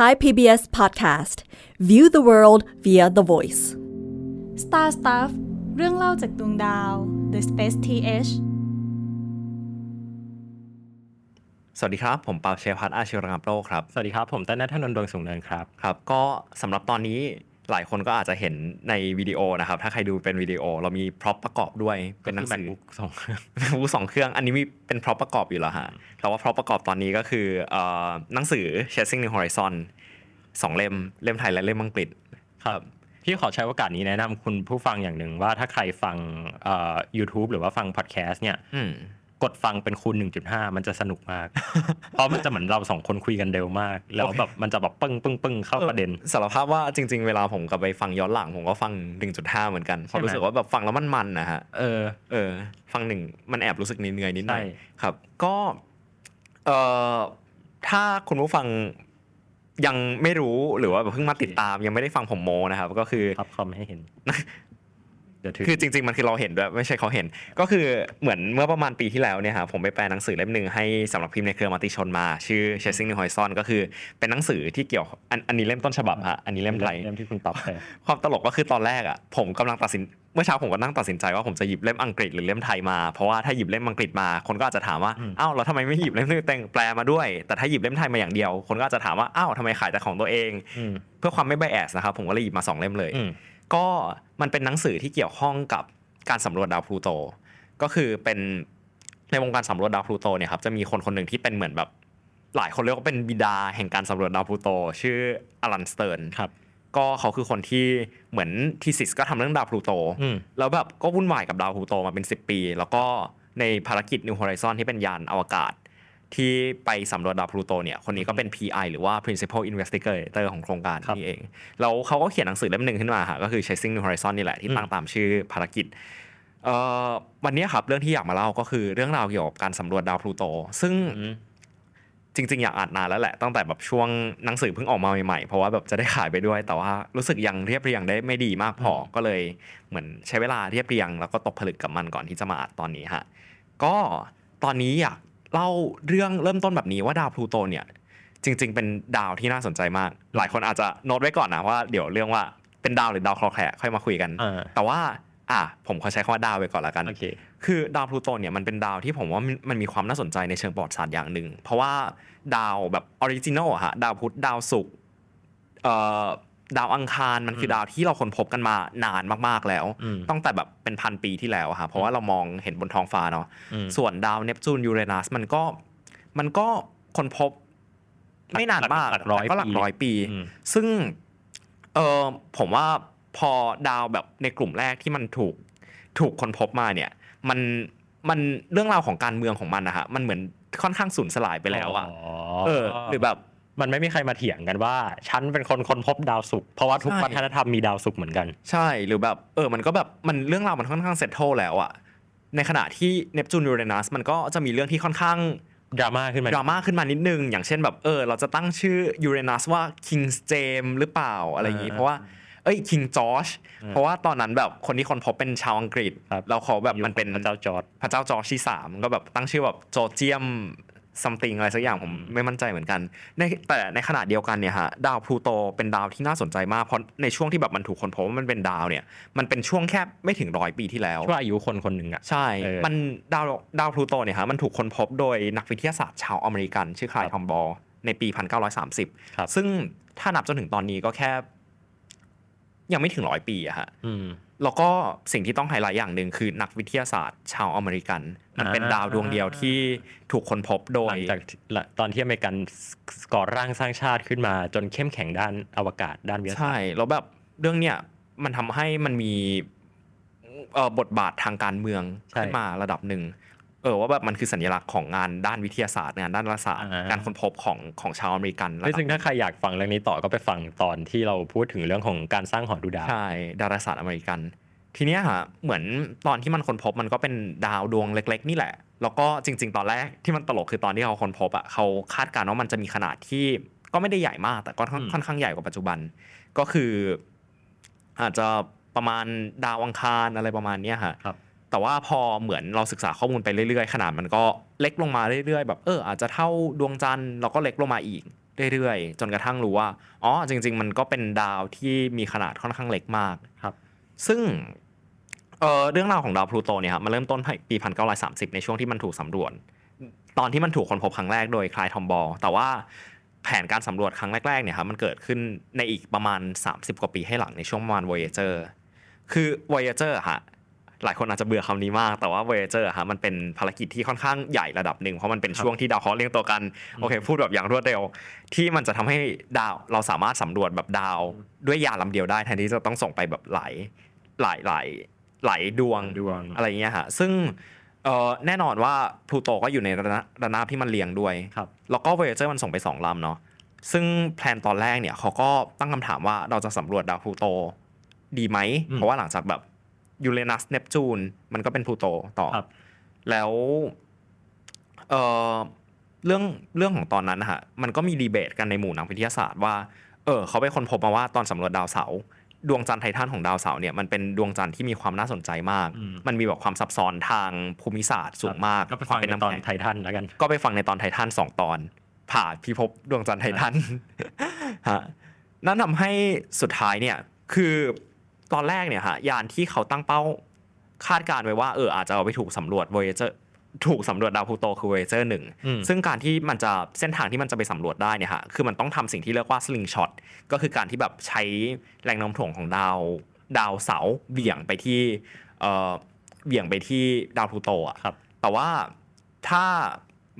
Thai PBS Podcast View the world via the voice Star Stuff เรื่องเล่าจากดวงดาว The Space TH สวัสดีครับ ผมเปาเชยพัฒน์อาชีวรังโลกครับ สวัสดีครับ ผมต้นนัทนนท์ดวงสูงเนินครับ ครับ ก็สำหรับตอนนี้ หลายคนก็อาจจะเห็นในวิดีโอนะครับ ถ้าใครดูเป็นวิดีโอ เรามี prop ประกอบด้วยเป็นหนังสือ MacBook สองเครื่องเป็นบูสองเครื่อง อันนี้มีเป็น prop ประกอบอยู่แล้วฮะแต่ว่าพร็อพประกอบตอนนี้ก็คือเอ่อหนังสือ Chasing New Horizon สองเล่มเล่มไทยและเล่มอังกฤษครับพี่ขอใช้โอกาสนี้แนะนำคุณผู้ฟังอย่างหนึ่งว่าถ้าใครฟังเอ่อ YouTube หรือว่าฟังพอดแคสต์เนี่ยอืม กดฟังเป็นคูณ 1.5 มันจะสนุกมาก เพราะมันจะเหมือนเราสองคนคุยกันเร็วมาก แล้วแบบมันจะแบบปึ้งปึ้งปึ้งเข้าประเด็นสารภาพว่าจริง ๆ เวลาผมกลับไปฟังย้อนหลังผมก็ฟัง 1.5 เหมือนกันเพราะใช่ไหมรู้สึกว่าแบบฟังแล้วมันมันนะฮะเออเออ ฟังหนึ่งมันแอบรู้สึกเหนื่อยๆนิดหน่อยใช่ครับ ก็เอ่อถ้าคุณผู้ฟังยังไม่รู้หรือว่าแบบเพิ่งมาติดตามยังไม่ได้ฟังผมโมนะครับ ก็คือพับคอมให้เห็นเดี๋ยวถือ คือจริง ๆ มันคือเราเห็นด้วยไม่ใช่เขาเห็น ก็คือเหมือนเมื่อประมาณปีที่แล้วเนี่ยครับผมไปแปลหนังสือเล่มหนึ่งให้สำหรับพิมพ์ในเครือมติชนมา ชื่อ Chasing New Horizon ก็คือเป็นหนังสือที่เกี่ยวอันอันนี้เล่มต้นฉบับฮะอันนี้เล่มไทยเล่มที่คุณตอบไปความตลกก็คือตอนแรกอะผมกำลังตัดสินเมื่อเช้าผมก็นั่งตัดสินใจว่าผมจะหยิบเล่มอังกฤษหรือเล่มไทยมาเพราะว่าถ้าหยิบเล่มอังกฤษมาคนก็อาจจะถามว่าอืมอ้าวเราทำไมไม่หยิบเล่มที่แต่งแปลมาด้วย แต่ถ้าหยิบเล่มไทยมาอย่างเดียว คนก็อาจจะถามว่าอ้าวทำไมขายแต่ของตัวเองอืมเพื่อความไม่ไบแอสนะครับผมก็เลยหยิบมาสองเล่มเลยอืม ก็มันเป็นหนังสือที่เกี่ยวข้องกับการสำรวจดาวพลูโต ก็คือเป็นในวงการสำรวจดาวพลูโตเนี่ยครับจะมีคนคนหนึ่งที่เป็นเหมือนแบบหลายคนเรียกว่าเป็นบิดาแห่งการสำรวจดาวพลูโต ชื่ออลันสเติร์นครับก็เขาคือคนที่เหมือนทีสิสก็ทำเรื่องดาวพลูโตอืมแล้วแบบก็วุ่นวายกับดาวพลูโตมาเป็น 10 ปี แล้วก็ในภารกิจ New Horizon ที่เป็นยานอวกาศ ที่ไปสำรวจดาวพลูโตเนี่ยคนนี้ก็เป็น PI หรือว่า Principal Investigator ของโครงการครับนี่เองแล้วเขาก็เขียนหนังสือเล่มหนึ่งขึ้นมาค่ะก็คือ Chasing New Horizon นี่แหละที่ตั้งตามชื่อภารกิจเอ่อวันนี้ครับเรื่องที่อยากมาเล่าก็คือเรื่องราวเกี่ยวกับการสำรวจดาวพลูโต ซึ่งอืมจริง ๆ อยากอ่านนานแล้วแหละตั้งแต่แบบช่วงหนังสือเพิ่งออกมาใหม่ๆ เพราะว่าแบบจะได้ขายไปด้วย แต่ว่ารู้สึกยังเรียบเรียงได้ไม่ดีมากพออก็เลยเหมือนใช้เวลาเรียบเรียง แล้วก็ตกผลึกกับมันก่อนที่จะมาอัดตอนนี้ฮะก็ตอนนี้อยาก เล่าเรื่องเริ่มต้นแบบนี้ว่าดาวพลูโตเนี่ยจริง ๆ เป็นดาวที่น่าสนใจมาก หลายคนอาจจะโน้ตไว้ก่อนนะว่าเดี๋ยวเรื่องว่าเป็นดาวหรือดาวเคราะห์แคร์ค่อยมาคุยกันอ่าแต่ว่าอะผมขอใช้คำว่าดาวไปก่อนละกันโอเคคือดาวพลูโตเนี่ยมันเป็นดาวที่ผมว่ามันมันมีความน่าสนใจในเชิงประวัติศาสตร์อย่างหนึ่ง เพราะว่าดาวแบบ original อะฮะดาวพุธดาวศุกร์เอ่อ ดาวอังคารมันคือดาวที่เราค้นพบกันมานานมากๆแล้วอืมตั้งแต่แบบเป็นพันปีที่แล้วอะฮะเพราะว่าเรามองเห็นบนท้องฟ้าเนาะอืมส่วนดาวเนปจูนยูเรนัสมันก็มันก็ค้นพบไม่นานมากหลักร้อยแต่ก็หลักปีร้อยปีอืมซึ่งเออผมว่าพอดาวแบบในกลุ่มแรกที่มันถูกถูกค้นพบมาเนี่ยมันมันเรื่องราวของการเมืองของมันนะฮะมันเหมือนค่อนข้างสูญสลายไปแล้วอะเออ หรือแบบ มันไม่มีใครมาเถียงกันว่า ฉันเป็นคนค้นพบดาวศุกร์เพราะว่าทุกใช่วัฒนธรรมมีดาวศุกร์เหมือนกัน ใช่หรือแบบเออมันก็แบบมันเรื่องราวมันค่อนข้างเซตโทแล้วอะในขณะที่เนปจูนยูเรนัสมันก็จะมีเรื่องที่ค่อนข้างดราม่าขึ้นมาดราม่าขึ้นมานิดนึง อย่างเช่นแบบเออ เราจะตั้งชื่อยูเรนัสว่า King James หรือเปล่าอะไรอย่างนี้อ่าเพราะว่าเอ้ย King George อืมเพราะว่าตอนนั้นแบบคนที่ค้นพบเป็นชาวอังกฤษครับแล้วเขาแบบมันเป็นพระเจ้าจอร์จพระเจ้าจอร์จที่สามก็แบบตั้งชื่อแบบจอร์เจียม something อะไรสักอย่างผมไม่มั่นใจเหมือนกันในแต่ในขณะเดียวกันเนี่ยฮะดาวพลูโตเป็นดาวที่น่าสนใจมาก เพราะในช่วงที่แบบมันถูกค้นพบว่ามันเป็นดาวเนี่ยมันเป็นช่วงแค่ไม่ถึงร้อยปีที่แล้วช่วงอายุคนคนหนึ่งอะใช่เออมันดาวดาวพลูโตเนี่ยฮะมันถูกค้นพบโดยนักวิทยาศาสตร์ชาวอเมริกัน ชื่อ Clyde Tombaughในปีครับ1930 ซึ่งถ้านับจนถึงตอนนี้ก็แค่ ยังไม่ถึงร้อยปีอะฮะอืมแล้วก็สิ่งที่ต้องไฮไลท์อย่างหนึ่งคือนักวิทยาศาสตร์ ชาวอเมริกัน มันเป็นอ่าดาวดวงเดียวที่ถูกค้นพบโดหยลังจากตอนที่อเมริกันก่อร่างสร้างชาติขึ้นมาจนเข้มแข็งด้านอวกาศด้านวิทยาศาสตร์ใช่แล้วแบบเรื่องเนี้ยมันทำให้มันมีเอ่อบทบาททางการเมืองใช่ขึ้นมาระดับหนึ่ง เออว่าแบบมันคือสัญลักษณ์ของงานด้านวิทยาศาสตร์งานด้านรัฐศาสตร์อ่าการค้นพบของของชาวอเมริกันระเฮ้ยดับซึ่งถ้าใครอยากฟังเรื่องนี้ต่อก็ไปฟังตอนที่เราพูดถึงเรื่องของการสร้างหอดูดาวใช่ดาราศาสตร์อเมริกัน ทีเนี้ยฮะเหมือนตอนที่มันค้นพบมันก็เป็นดาวดวงเล็ก ๆ นี่แหละ แล้วก็จริง ๆ ตอนแรกที่มันตลกคือตอนที่เขาค้นพบอะเขาคาดการณ์ว่ามันจะมีขนาดที่ก็ไม่ได้ใหญ่มาก แต่ก็ค่อนอืมค่อนข้างใหญ่กว่าปัจจุบัน ก็คือ อาจจะประมาณดาวอังคารอะไรประมาณเนี้ยฮะครับ แต่ว่าพอเหมือนเราศึกษาข้อมูลไปเรื่อยๆ ขนาดมันก็เล็กลงมาเรื่อยๆ แบบเอออาจจะเท่าดวงจันทร์แล้วก็เล็กลงมาอีกเรื่อยๆ จนกระทั่งรู้ว่าอ๋อจริง ๆ มันก็เป็นดาวที่มีขนาดค่อนข้างเล็กมากครับ ซึ่งเอ่อเรื่องราวของดาวพลูโตเนี่ยครับมันเริ่มต้นปี 1930 ในช่วงที่มันถูกสำรวจตอนที่มันถูกค้นพบครั้งแรกโดยคลายทอมบอลแต่ว่าแผนการสำรวจครั้งแรกๆเนี่ยครับมันเกิดขึ้นในอีกประมาณ 30 กว่าปีให้หลังในช่วงประมาณ Voyager คือ Voyager อะฮะ หลายคนอาจจะเบื่อคำนี้มาก แต่ว่า Voyager อะฮะมันเป็นภารกิจที่ค่อนข้างใหญ่ระดับหนึ่งเพราะมันเป็นช่วงที่ดาวเคราะห์เรียงตัวกันโอเคพูดแบบอย่างรวดเร็ว ที่มันจะทำให้ดาวเราสามารถสำรวจแบบดาวด้วยยานลำเดียวได้แทนที่จะต้องส่งไปแบบหลายหลายหลายหลายดวงดวงอะไรเงี้ยฮะซึ่งเอ่อแน่นอนว่าพลูโตก็อยู่ในระนาระนาบที่มันเรียงด้วยครับแล้วก็ Voyager มันส่งไป 2ลำเนาะ ซึ่ง plan ตอนแรกเนี่ยเขาก็ตั้งคำถามว่าเราจะสำรวจดาวพลูโตดีไหมอืมเพราะว่าหลังจากแบบ ยูเรนัสเนปจูนมันก็เป็นพลูโตต่อครับแล้วเอ่อเรื่องเรื่องของตอนนั้นนะฮะมันก็มีดีเบตกันในหมู่นักวิทยาศาสตร์ว่าเออเขาไปค้นพบมาว่าตอนสำรวจดาวเสาร์ดวงจันทร์ไททันของดาวเสาร์เนี่ยมันเป็นดวงจันทร์ที่มีความน่าสนใจมากอืมมันมีแบบความซับซ้อนทางภูมิศาสตร์สูงมากความเป็นน้ำแข็ง ก็ไปควาฟัมงในตอนไททันแล้วกัน ก็ไปฟังในตอนไททันสองตอน ผ่าพิภพดวงจันทร์ไททันฮะนั่นทำให้สุดท้ายเนี่ยคือ ตอนแรกเนี่ยฮะยานที่เขาตั้งเป้าคาดการณ์ไว้ว่าเอออาจจะเอาไปถูกสำรวจ Voyager ถูกสำรวจดาวพลูโตคือ Voyager หนึ่งอืมซึ่งการที่มันจะเส้นทางที่มันจะไปสำรวจได้เนี่ยฮะคือมันต้องทำสิ่งที่เรียกว่า sling shot ก็คือการที่แบบใช้แรงโน้มถ่วงของดาวดาวเสาร์เบี่ยงไปที่เอ่อเบี่ยงไปที่ดาวพลูโตอะครับแต่ว่าถ้า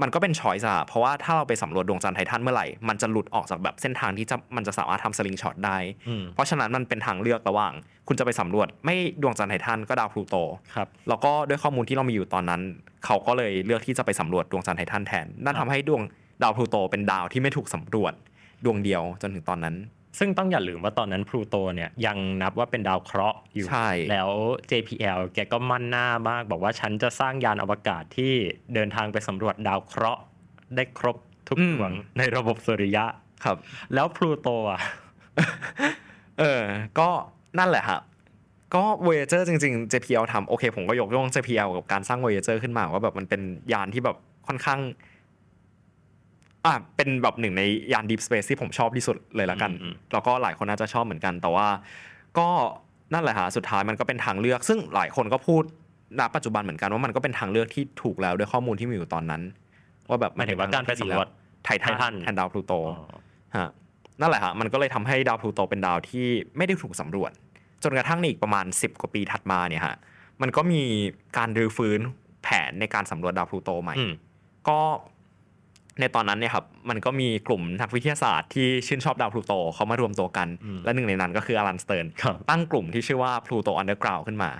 มันก็เป็น choice อะเพราะว่าถ้าเราไปสำรวจดวงจันทร์ไททันเมื่อไหร่ มันจะหลุดออกจากแบบเส้นทางที่จะมันจะสามารถทำ slingshot ได้อืมเพราะฉะนั้นมันเป็นทางเลือกระหว่าง คุณจะไปสำรวจไม่ดวงจันทร์ไททันก็ดาวพลูโตครับแล้วก็ด้วยข้อมูลที่เรามีอยู่ตอนนั้น เขาก็เลยเลือกที่จะไปสำรวจดวงจันทร์ไททันแทน นั่นครับทำบให้ดวงดาวพลูโตเป็นดาวที่ไม่ถูกสำรวจดวงเดียวจนถึงตอนนั้น ซึ่งต้องอย่าลืมว่าตอนนั้นพลูโตเนี่ยยังนับว่าเป็นดาวเคราะห์อยู่ใช่แล้ว JPL แกก็มั่นหน้ามาก บอกว่าฉันจะสร้างยานอวกาศที่เดินทางไปสำรวจดาวเคราะห์ได้ครบทุกดวงในระบบสุริยะครับ แล้วพลูโตอะ เออ ก็นั่นแหละฮะก็ Voyager จริงๆ JPL ทำโอเค ผมก็ยกย่อง JPL กับการสร้าง Voyager ขึ้นมาว่าแบบมันเป็นยานที่แบบค่อนข้าง อะเป็นแบบหนึ่งในยาน Deep Space ที่ผมชอบที่สุดเลยละกันอืมแล้วก็หลายคนน่าจะชอบเหมือนกัน แต่ว่าก็นั่นแหละฮะสุดท้ายมันก็เป็นทางเลือก ซึ่งหลายคนก็พูดณปัจจุบันเหมือนกันว่ามันก็เป็นทางเลือกที่ถูกแล้วด้วยข้อมูลที่มีอยู่ตอนนั้น ว่าแบบหมายถึงว่าการไปสำรวจไททัไททันนแทนดาวพลูโตอ๋อฮะนั่นแหละฮะมันก็เลยทำให้ดาวพลูโตเป็นดาวที่ไม่ได้ถูกสำรวจ จนกระทั่งในอีกประมาณ 10 กว่าปีถัดมาเนี่ยฮะมันก็มีการรื้อฟื้นแผนในการสำรวจดาวพลูโตใหม่อืมก็ ในตอนนั้นเนี่ยครับมันก็มีกลุ่มนักวิทยาศาสตร์ที่ชื่นชอบดาวพลูโตเขามารวมตัวกันอืมและหนึ่งในนั้นก็คืออลันสเติร์นครับตั้งกลุ่มที่ชื่อว่า Pluto Underground ขึ้นมา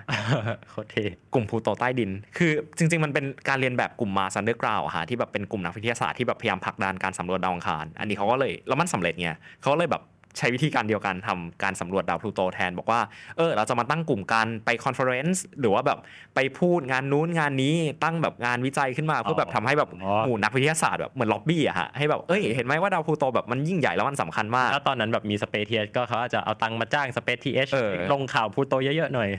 โคตรเท่กลุ่มพลูโตใต้ดิน คือจริง ๆ มันเป็นการเลียนแบบกลุ่ม Mars Underground ฮะที่แบบเป็นกลุ่มนักวิทยาศาสตร์ที่แบบพยายามผลักดันการสำรวจดาวอังคาร อันนี้เขาก็เลยแล้วมันสำเร็จไงเขาก็เลยแบบ ใช้วิธีการเดียวกันทำการสำรวจดาวพลูโตแทน บอกว่าเออเราจะมาตั้งกลุ่มกันไป conference หรือว่าแบบไปพูดงานนู้นงานนี้ตั้งแบบงานวิจัยขึ้นมาเพื่อแบบทำให้แบบอ๋อหมู่นักวิทยาศาสตร์แบบเหมือนล็อบบี้อะฮะให้แบบเอ้ยเห็นไหมว่าดาวพลูโตแบบมันยิ่งใหญ่แล้วมันสำคัญมากแล้วตอนนั้นแบบมี SpaceTH ก็เขาอาจจะเอาตังค์มาจ้าง SpaceTH เออลงข่าวพลูโตเยอะๆหน่อย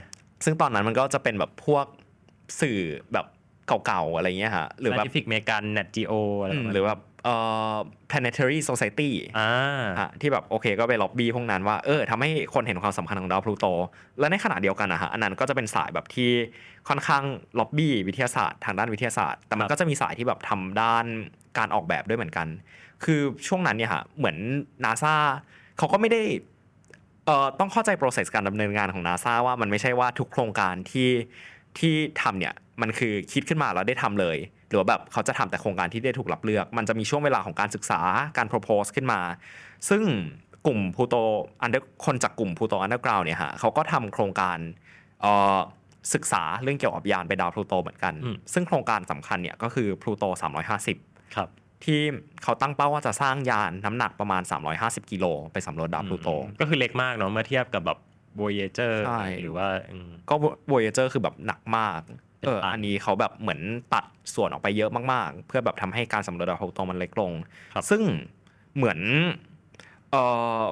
ซึ่งตอนนั้นมันก็จะเป็นแบบพวกสื่อแบบเก่าๆอะไรเงี้ยฮะหรือแบบ Scientific American Nat Geo อะไรอืปมระมาณหรือแบบเอ่อ planetary society อ่าอะที่แบบโอเคก็ไปล็อบบี้พวกนั้นว่าเออทำให้คนเห็นความสำคัญของดาวพลูโต และในขณะเดียวกันนะฮะอันนั้นก็จะเป็นสายแบบที่ค่อนข้างล็อบบี้วิทยาศาสตร์ทางด้านวิทยาศาสตร์ แต่มันครับก็จะมีสายที่แบบทำด้านการออกแบบด้วยเหมือนกัน คือช่วงนั้นเนี่ยฮะเหมือนนาซาเขาก็ไม่ได้เอ่อต้องเข้าใจ process การดำเนินงานของนาซาว่ามันไม่ใช่ว่าทุกโครงการที่ที่ทำเนี่ยมันคือคิดขึ้นมาแล้วได้ทำเลย หรือว่าแบบเขาจะทำแต่โครงการที่ได้ถูกรับเลือก มันจะมีช่วงเวลาของการศึกษาการ propose ขึ้นมา ซึ่งกลุ่ม Pluto Under คนจากกลุ่ม Pluto Underground เนี่ยฮะเขาก็ทำโครงการเอ่อศึกษาเรื่องเกี่ยวกับยานไปดาวพลูโตเหมือนกันอืมซึ่งโครงการสำคัญเนี่ยก็คือพลูโต 350 ครับ ที่เขาตั้งเป้าว่าจะสร้างยานน้ำหนักประมาณ 350 กิโลไปสำรวจดาวพลูโต ก็คือเล็กมากเนาะเมื่อเทียบกับแบบ Voyager ใช่หรือว่าอืมก็ Voyager คือแบบหนักมาก เป็นเออตันอันนี้เขาแบบเหมือนตัดส่วนออกไปเยอะมากๆ เพื่อแบบทำให้การสำรวจดาวพลูโตมันเล็กลงครับซึ่งเหมือนเออ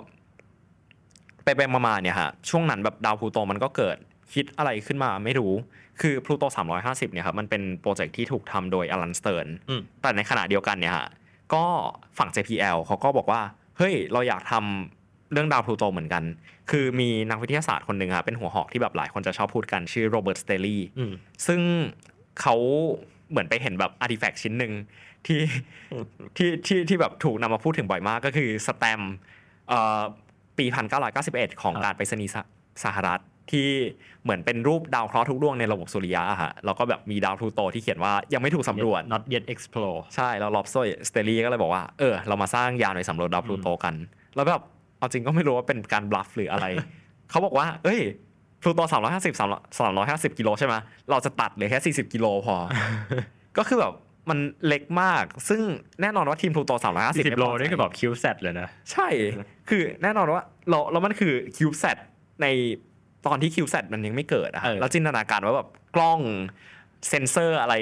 ไปไปๆมาๆเนี่ยฮะช่วงนั้นแบบดาวพลูโตมันก็เกิดคิดอะไรขึ้นมาไม่รู้ คือพลูโต350 เนี่ยครับมันเป็นโปรเจกต์ที่ถูกทำโดยอลันสเติร์นอืมแต่ในขณะเดียวกันเนี่ยฮะก็ฝั่ง JPL เขาก็บอกว่า เฮ้ย เราอยากทำ เรื่องดาวพลูโตเหมือนกัน คือมีนักวิทยาศาสตร์คนหนึ่งอะเป็นหัวหอกที่แบบหลายคนจะชอบพูดกันชื่อโรเบิร์ตสเตลลี่อืมซึ่งเขาเหมือนไปเห็นแบบ artifact ชิ้นหนึ่งที่ที่ที่ที่แบบถูกนำมาพูดถึงบ่อยมากก็คือสแตมป์เอ่อปี1991 ของครับการไปรษณีย์สหสหรัฐที่เหมือนเป็นรูปดาวเคราะห์ทุกดวงในระบบสุริยะอะฮะแล้วก็แบบมีดาวพลูโตที่เขียนว่ายังไม่ถูกสำรวจ not yet explore ใช่ แล้วโรเบิร์ตสเตลลี่ก็เลยบอกว่า เออ เรามาสร้างยานไปสำรวจดาวพลูโตกัน แล้วแบบ เอาจริงก็ไม่รู้ว่าเป็นการ bluff หรืออะไร เขาบอกว่า เอ้ยพลูโตสามร้อยห้าสิบสามสามร้อยห้าสิบกิโลใช่ไหมเราจะตัดเหลือแค่สี่สิบกิโลพอ ก็คือแบบมันเล็กมาก ซึ่งแน่นอนว่าทีมพลูโตสามร้อยห้าสิบ10โลนี่คือแบบคิวเซตเลยนะ ใช่ คือแน่นอนว่าเราแล้วมันคือคิวเซตในตอนที่คิวเซตมันยังไม่เกิดอะเออแล้วจินตนาการว่าแบบกล้องเซนเซอร์อะไร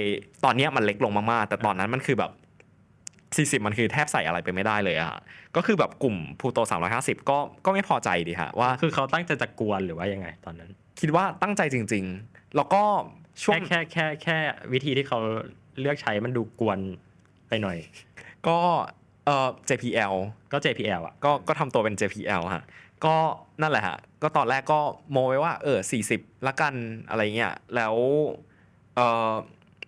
ตอนเนี้ยมันเล็กลงมากๆ แต่ตอนนั้นมันคือแบบ 40 มันคือแทบใส่อะไรไปไม่ได้เลยอะก็คือแบบกลุ่มพูโต 350 ก็ก็ไม่พอใจดีฮะว่าคือเขาตั้งใจจะกวนหรือว่ายังไงตอนนั้น คิดว่าตั้งใจจริง ๆ แล้วก็ช่วงแค่แค่แค่แค่วิธีที่เขาเลือกใช้มันดูกวนไปหน่อย ก็เอ่อ JPL ก็ JPL อะก็ก็ทำตัวเป็น JPL ฮะก็นั่นแหละฮะก็ตอนแรกก็โมไว้ว่าเออ 40 ละกันอะไรเงี้ยแล้วเออ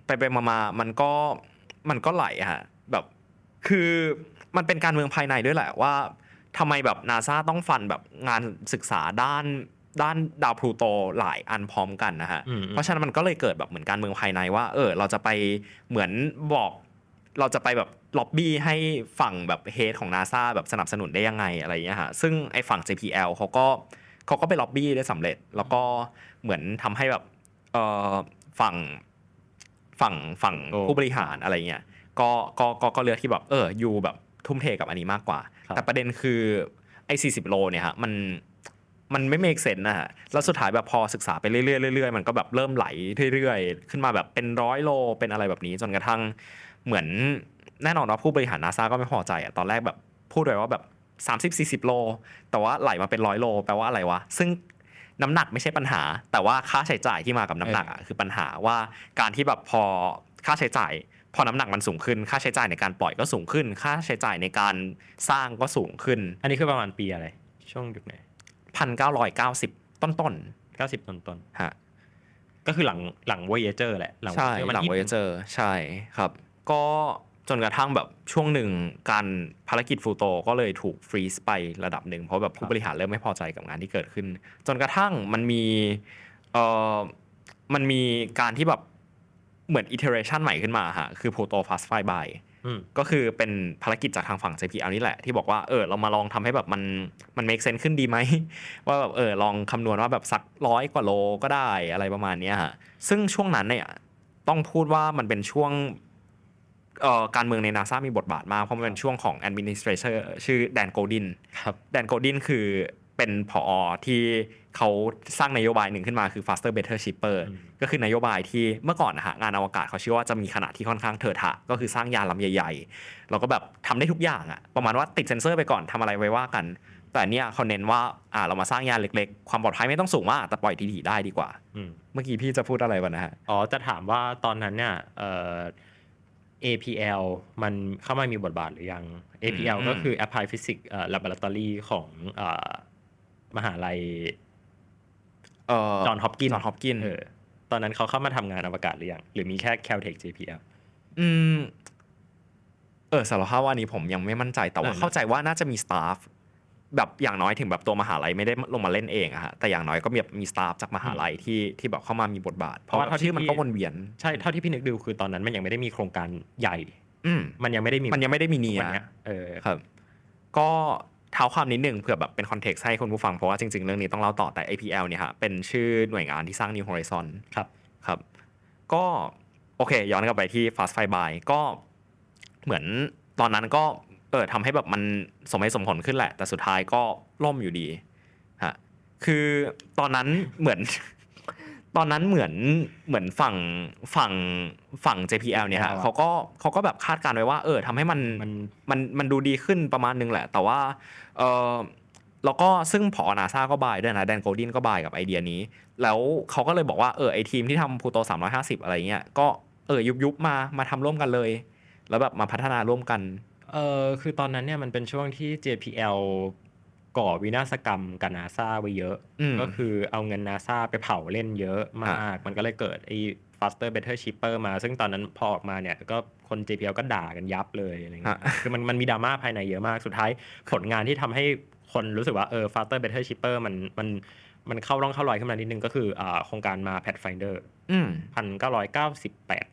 ไปไปมามามันก็มันก็ไหลฮะแบบ คือมันเป็นการเมืองภายในด้วยแหละว่าทำไมแบบนาซาต้องฟันแบบงานศึกษาด้านด้านดาวพลูโตหลายอันพร้อมกันนะฮะอืมเพราะฉะนั้นมันก็เลยเกิดแบบเหมือนการเมืองภายในว่า เออ เราจะไปเหมือนบอกเราจะไปแบบล็อบบี้ให้ฝั่งแบบ head ของนาซาแบบสนับสนุนได้ยังไงอะไรอย่างเงี้ยฮะ ซึ่งไอ้ฝั่ง JPL เขาก็เขาก็ไปล็อบบี้ได้สำเร็จ แล้วก็เหมือนทำให้แบบเออฝั่งฝั่งฝั่งโอ้ผู้บริหารอะไรเงี้ย ก็ก็ก็ก็เลือกที่แบบเออยูแบบทุ่มเทกับอันนี้มากกว่าครับแต่ประเด็นคือไอ้40โลเนี่ยฮะมันมันไม่ make sense นะฮะ แล้วสุดท้ายแบบพอศึกษาไปเรื่อยๆเรื่อยๆ มันก็แบบเริ่มไหลเรื่อยๆ ขึ้นมาแบบเป็นร้อยโล เป็นอะไรแบบนี้ จนกระทั่งเหมือนแน่นอนว่าผู้บริหารนาซาก็ไม่พอใจอะตอนแรกแบบพูดไว้ว่าแบบ 30-40 โล แต่ว่าไหลมาเป็นร้อยโล แปลว่าอะไรวะ ซึ่งน้ำหนักไม่ใช่ปัญหา แต่ว่าค่าใช้จ่ายที่มากับน้ำหนักอะคือปัญหาว่าการที่แบบพอค่าใช้จ่าย พอน้ำหนักมันสูงขึ้น ค่าใช้จ่ายในการปล่อยก็สูงขึ้น ค่าใช้จ่ายในการสร้างก็สูงขึ้น อันนี้คือประมาณปีอะไร ช่วงยุคไหน1,990ต้น90ต้นต้นๆฮะๆก็คือหลังหลัง Voyager แหละหลังใช่ Voyager มันหลังนิดเวนึงเจอร์ใช่ครับ ก็จนกระทั่งแบบช่วงหนึ่งการภารกิจฟูโตก็เลยถูกฟรีซไประดับหนึ่งเพราะแบบผู้บริหารเริ่มไม่พอใจกับงานที่เกิดขึ้น จนกระทั่งมันมีเอ่อมันมีการที่แบบ เหมือน iteration ใหม่ขึ้นมาฮะคือ Pluto Fast Fly By อืมก็คือเป็นภารกิจจากทางฝั่ง JPL นี่แหละ ที่บอกว่าเออเรามาลองทำให้แบบมันมัน make sense ขึ้นดีไหม ว่าแบบเออลองคำนวณว่าแบบสักร้อยกว่าโลก็ได้อะไรประมาณเนี้ยฮะซึ่งช่วงนั้นเนี่ยต้องพูดว่ามันเป็นช่วงเอ่อการเมืองในนาซามีบทบาทมาก เพราะมันเป็นช่วงของ administrator ชื่อแดนโกลดินครับแดนโกลดินคือ เป็นผอที่เขาสร้างนโยบายหนึ่งขึ้นมาคือ faster better cheaper อืมก็คือนโยบายที่เมื่อก่อนนะฮะงานอวกาศเขาเชื่อว่าจะมีขนาดที่ค่อนข้างเถอะทะก็คือสร้างยานลำใหญ่ๆ แล้วก็แบบทำได้ทุกอย่างอะประมาณว่าติดเซ็นเซอร์ไปก่อนทำอะไรไว้ว่ากัน แต่เนี่ยเขาเน้นว่าอ่าเรามาสร้างยานเล็กๆ ความปลอดภัยไม่ต้องสูงมากแต่ปล่อยทีๆได้ดีกว่าอืมเมื่อกี้พี่จะพูดอะไรวะนะฮะอ๋อจะถามว่าตอนนั้นเนี่ยเอ่อ APL มันเข้ามามีบทบาทหรือยัง APL อืมก็คือ Applied Physics เอ่อ Laboratory ของเอ่อ มหาลัยเอ่อจอห์นฮอปกินจอห์นฮอปกินเออตอนนั้นเขาเข้ามาทำงานอวกาศหรือยังหรือมีแค่ Caltech JPL อืมเออสารภาพว่าอันนี้ผมยังไม่มั่นใจแต่ว่าเออเข้าใจว่าน่าจะมี staff แบบอย่างน้อยถึงแบบตัวมหาลัยไม่ได้ลงมาเล่นเองอะฮะแต่อย่างน้อยก็มีแบบมี staff จากมหาลัยที่ที่แบบเข้ามามีบทบาท เพราะว่าเพราะว่าเท่าที่ชื่อมันก็วนเวียนใช่เท่าที่พี่นึกดูคือตอนนั้นมันยังไม่ได้มีโครงการใหญ่ อืมมันยังไม่ได้มีมันยังไม่ได้มีเนียวันเนี้ยเออครับ ก็ เท้าความนิดหนึ่งเผื่อแบบเป็น context ให้คุณผู้ฟัง เพราะว่าจริง ๆ เรื่องนี้ต้องเล่าต่อแต่ APL เนี่ยฮะเป็นชื่อหน่วยงานที่สร้าง New Horizon ครับครับ ก็โอเค ย้อนกลับไปที่ Fast Fly By ก็เหมือนตอนนั้นก็เออทำให้แบบมันสมเหตุสมผลขึ้นแหละ แต่สุดท้ายก็ล่มอยู่ดีฮะคือตอนนั้นเหมือน ตอนนั้นเหมือนเหมือนฝั่งฝั่งฝั่ง JPL เนี่ยฮะ JPL เขาก็เขาก็แบบคาดการณ์ไว้ว่า เออทำให้มันมันมันมันดูดีขึ้นประมาณนึงแหละ แต่ว่าเออแล้วก็ซึ่งผอนาซาก็บายด้วยนะแดนโกลดินก็บายกับไอเดียนี้ แล้วเขาก็เลยบอกว่าเออไอทีมที่ทำพูโต350 อะไรเงี้ยก็เออยุบยุบๆมามาทำร่วมกันเลย แล้วแบบมาพัฒนาร่วมกันเออคือตอนนั้นเนี่ยมันเป็นช่วงที่ JPL ก่อวินาศกรรมกับนาซาไว้เยอะอืมก็คือเอาเงินนาซาไปเผาเล่นเยอะมาก มันก็เลยเกิดไอ้ faster better cheaper มา ซึ่งตอนนั้นพอออกมาเนี่ยก็คน JPL ก็ด่ากันยับเลยอะไรเงี้ยฮะคือมันมันมีดราม่าภายในเยอะมาก สุดท้ายผลงานที่ทำให้คนรู้สึกว่าเออ faster better cheaper มันมันมันเข้าร่องเข้ารอยขึ้นมานิดนึงก็คืออ่าโครงการมา Pathfinder อืมพันเก้าร้อยเก้าสิบแปด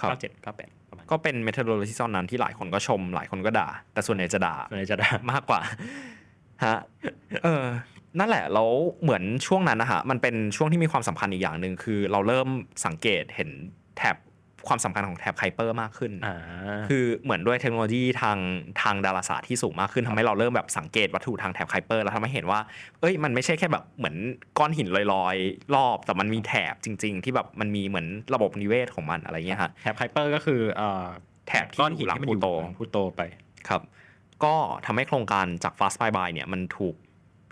ครับเก้าเจ็ดเก้าแปดประมาณก็เป็นเมท o d โ o โล y ตอนนั้นที่หลายคนก็ชม หลายคนก็ด่า แต่ส่วนใหญ่จะด่าส่วนใหญ่จะด่ามากกว่า ฮะเออนั่นแหละแล้วเหมือนช่วงนั้นนะฮะมันเป็นช่วงที่มีความสำคัญอีกอย่างหนึ่งคือเราเริ่มสังเกตเห็นแถบความสำคัญของแถบไคเปอร์มากขึ้นอ่าคือเหมือนด้วยเทคโนโลยีทางทางดาราศาสตร์ที่สูงมากขึ้นทำให้เราเริ่มแบบสังเกตวัตถุทางแถบไคเปอร์แล้วทำให้เห็นว่า เอ้ย มันไม่ใช่แค่แบบเหมือนก้อนหินลอยๆ รอบ แต่มันมีแถบจริง ๆ ที่แบบมันมีเหมือนระบบนิเวศของมันอะไรเงี้ยฮะแถบไคเปอร์ก็คือเอ่อแถบที่ก้อนหินอยู่หลังที่มันอยู่พลูโตบนพลูโตไป ครับ ก็ทำให้โครงการจาก Fast Flyby เนี่ยมันถูก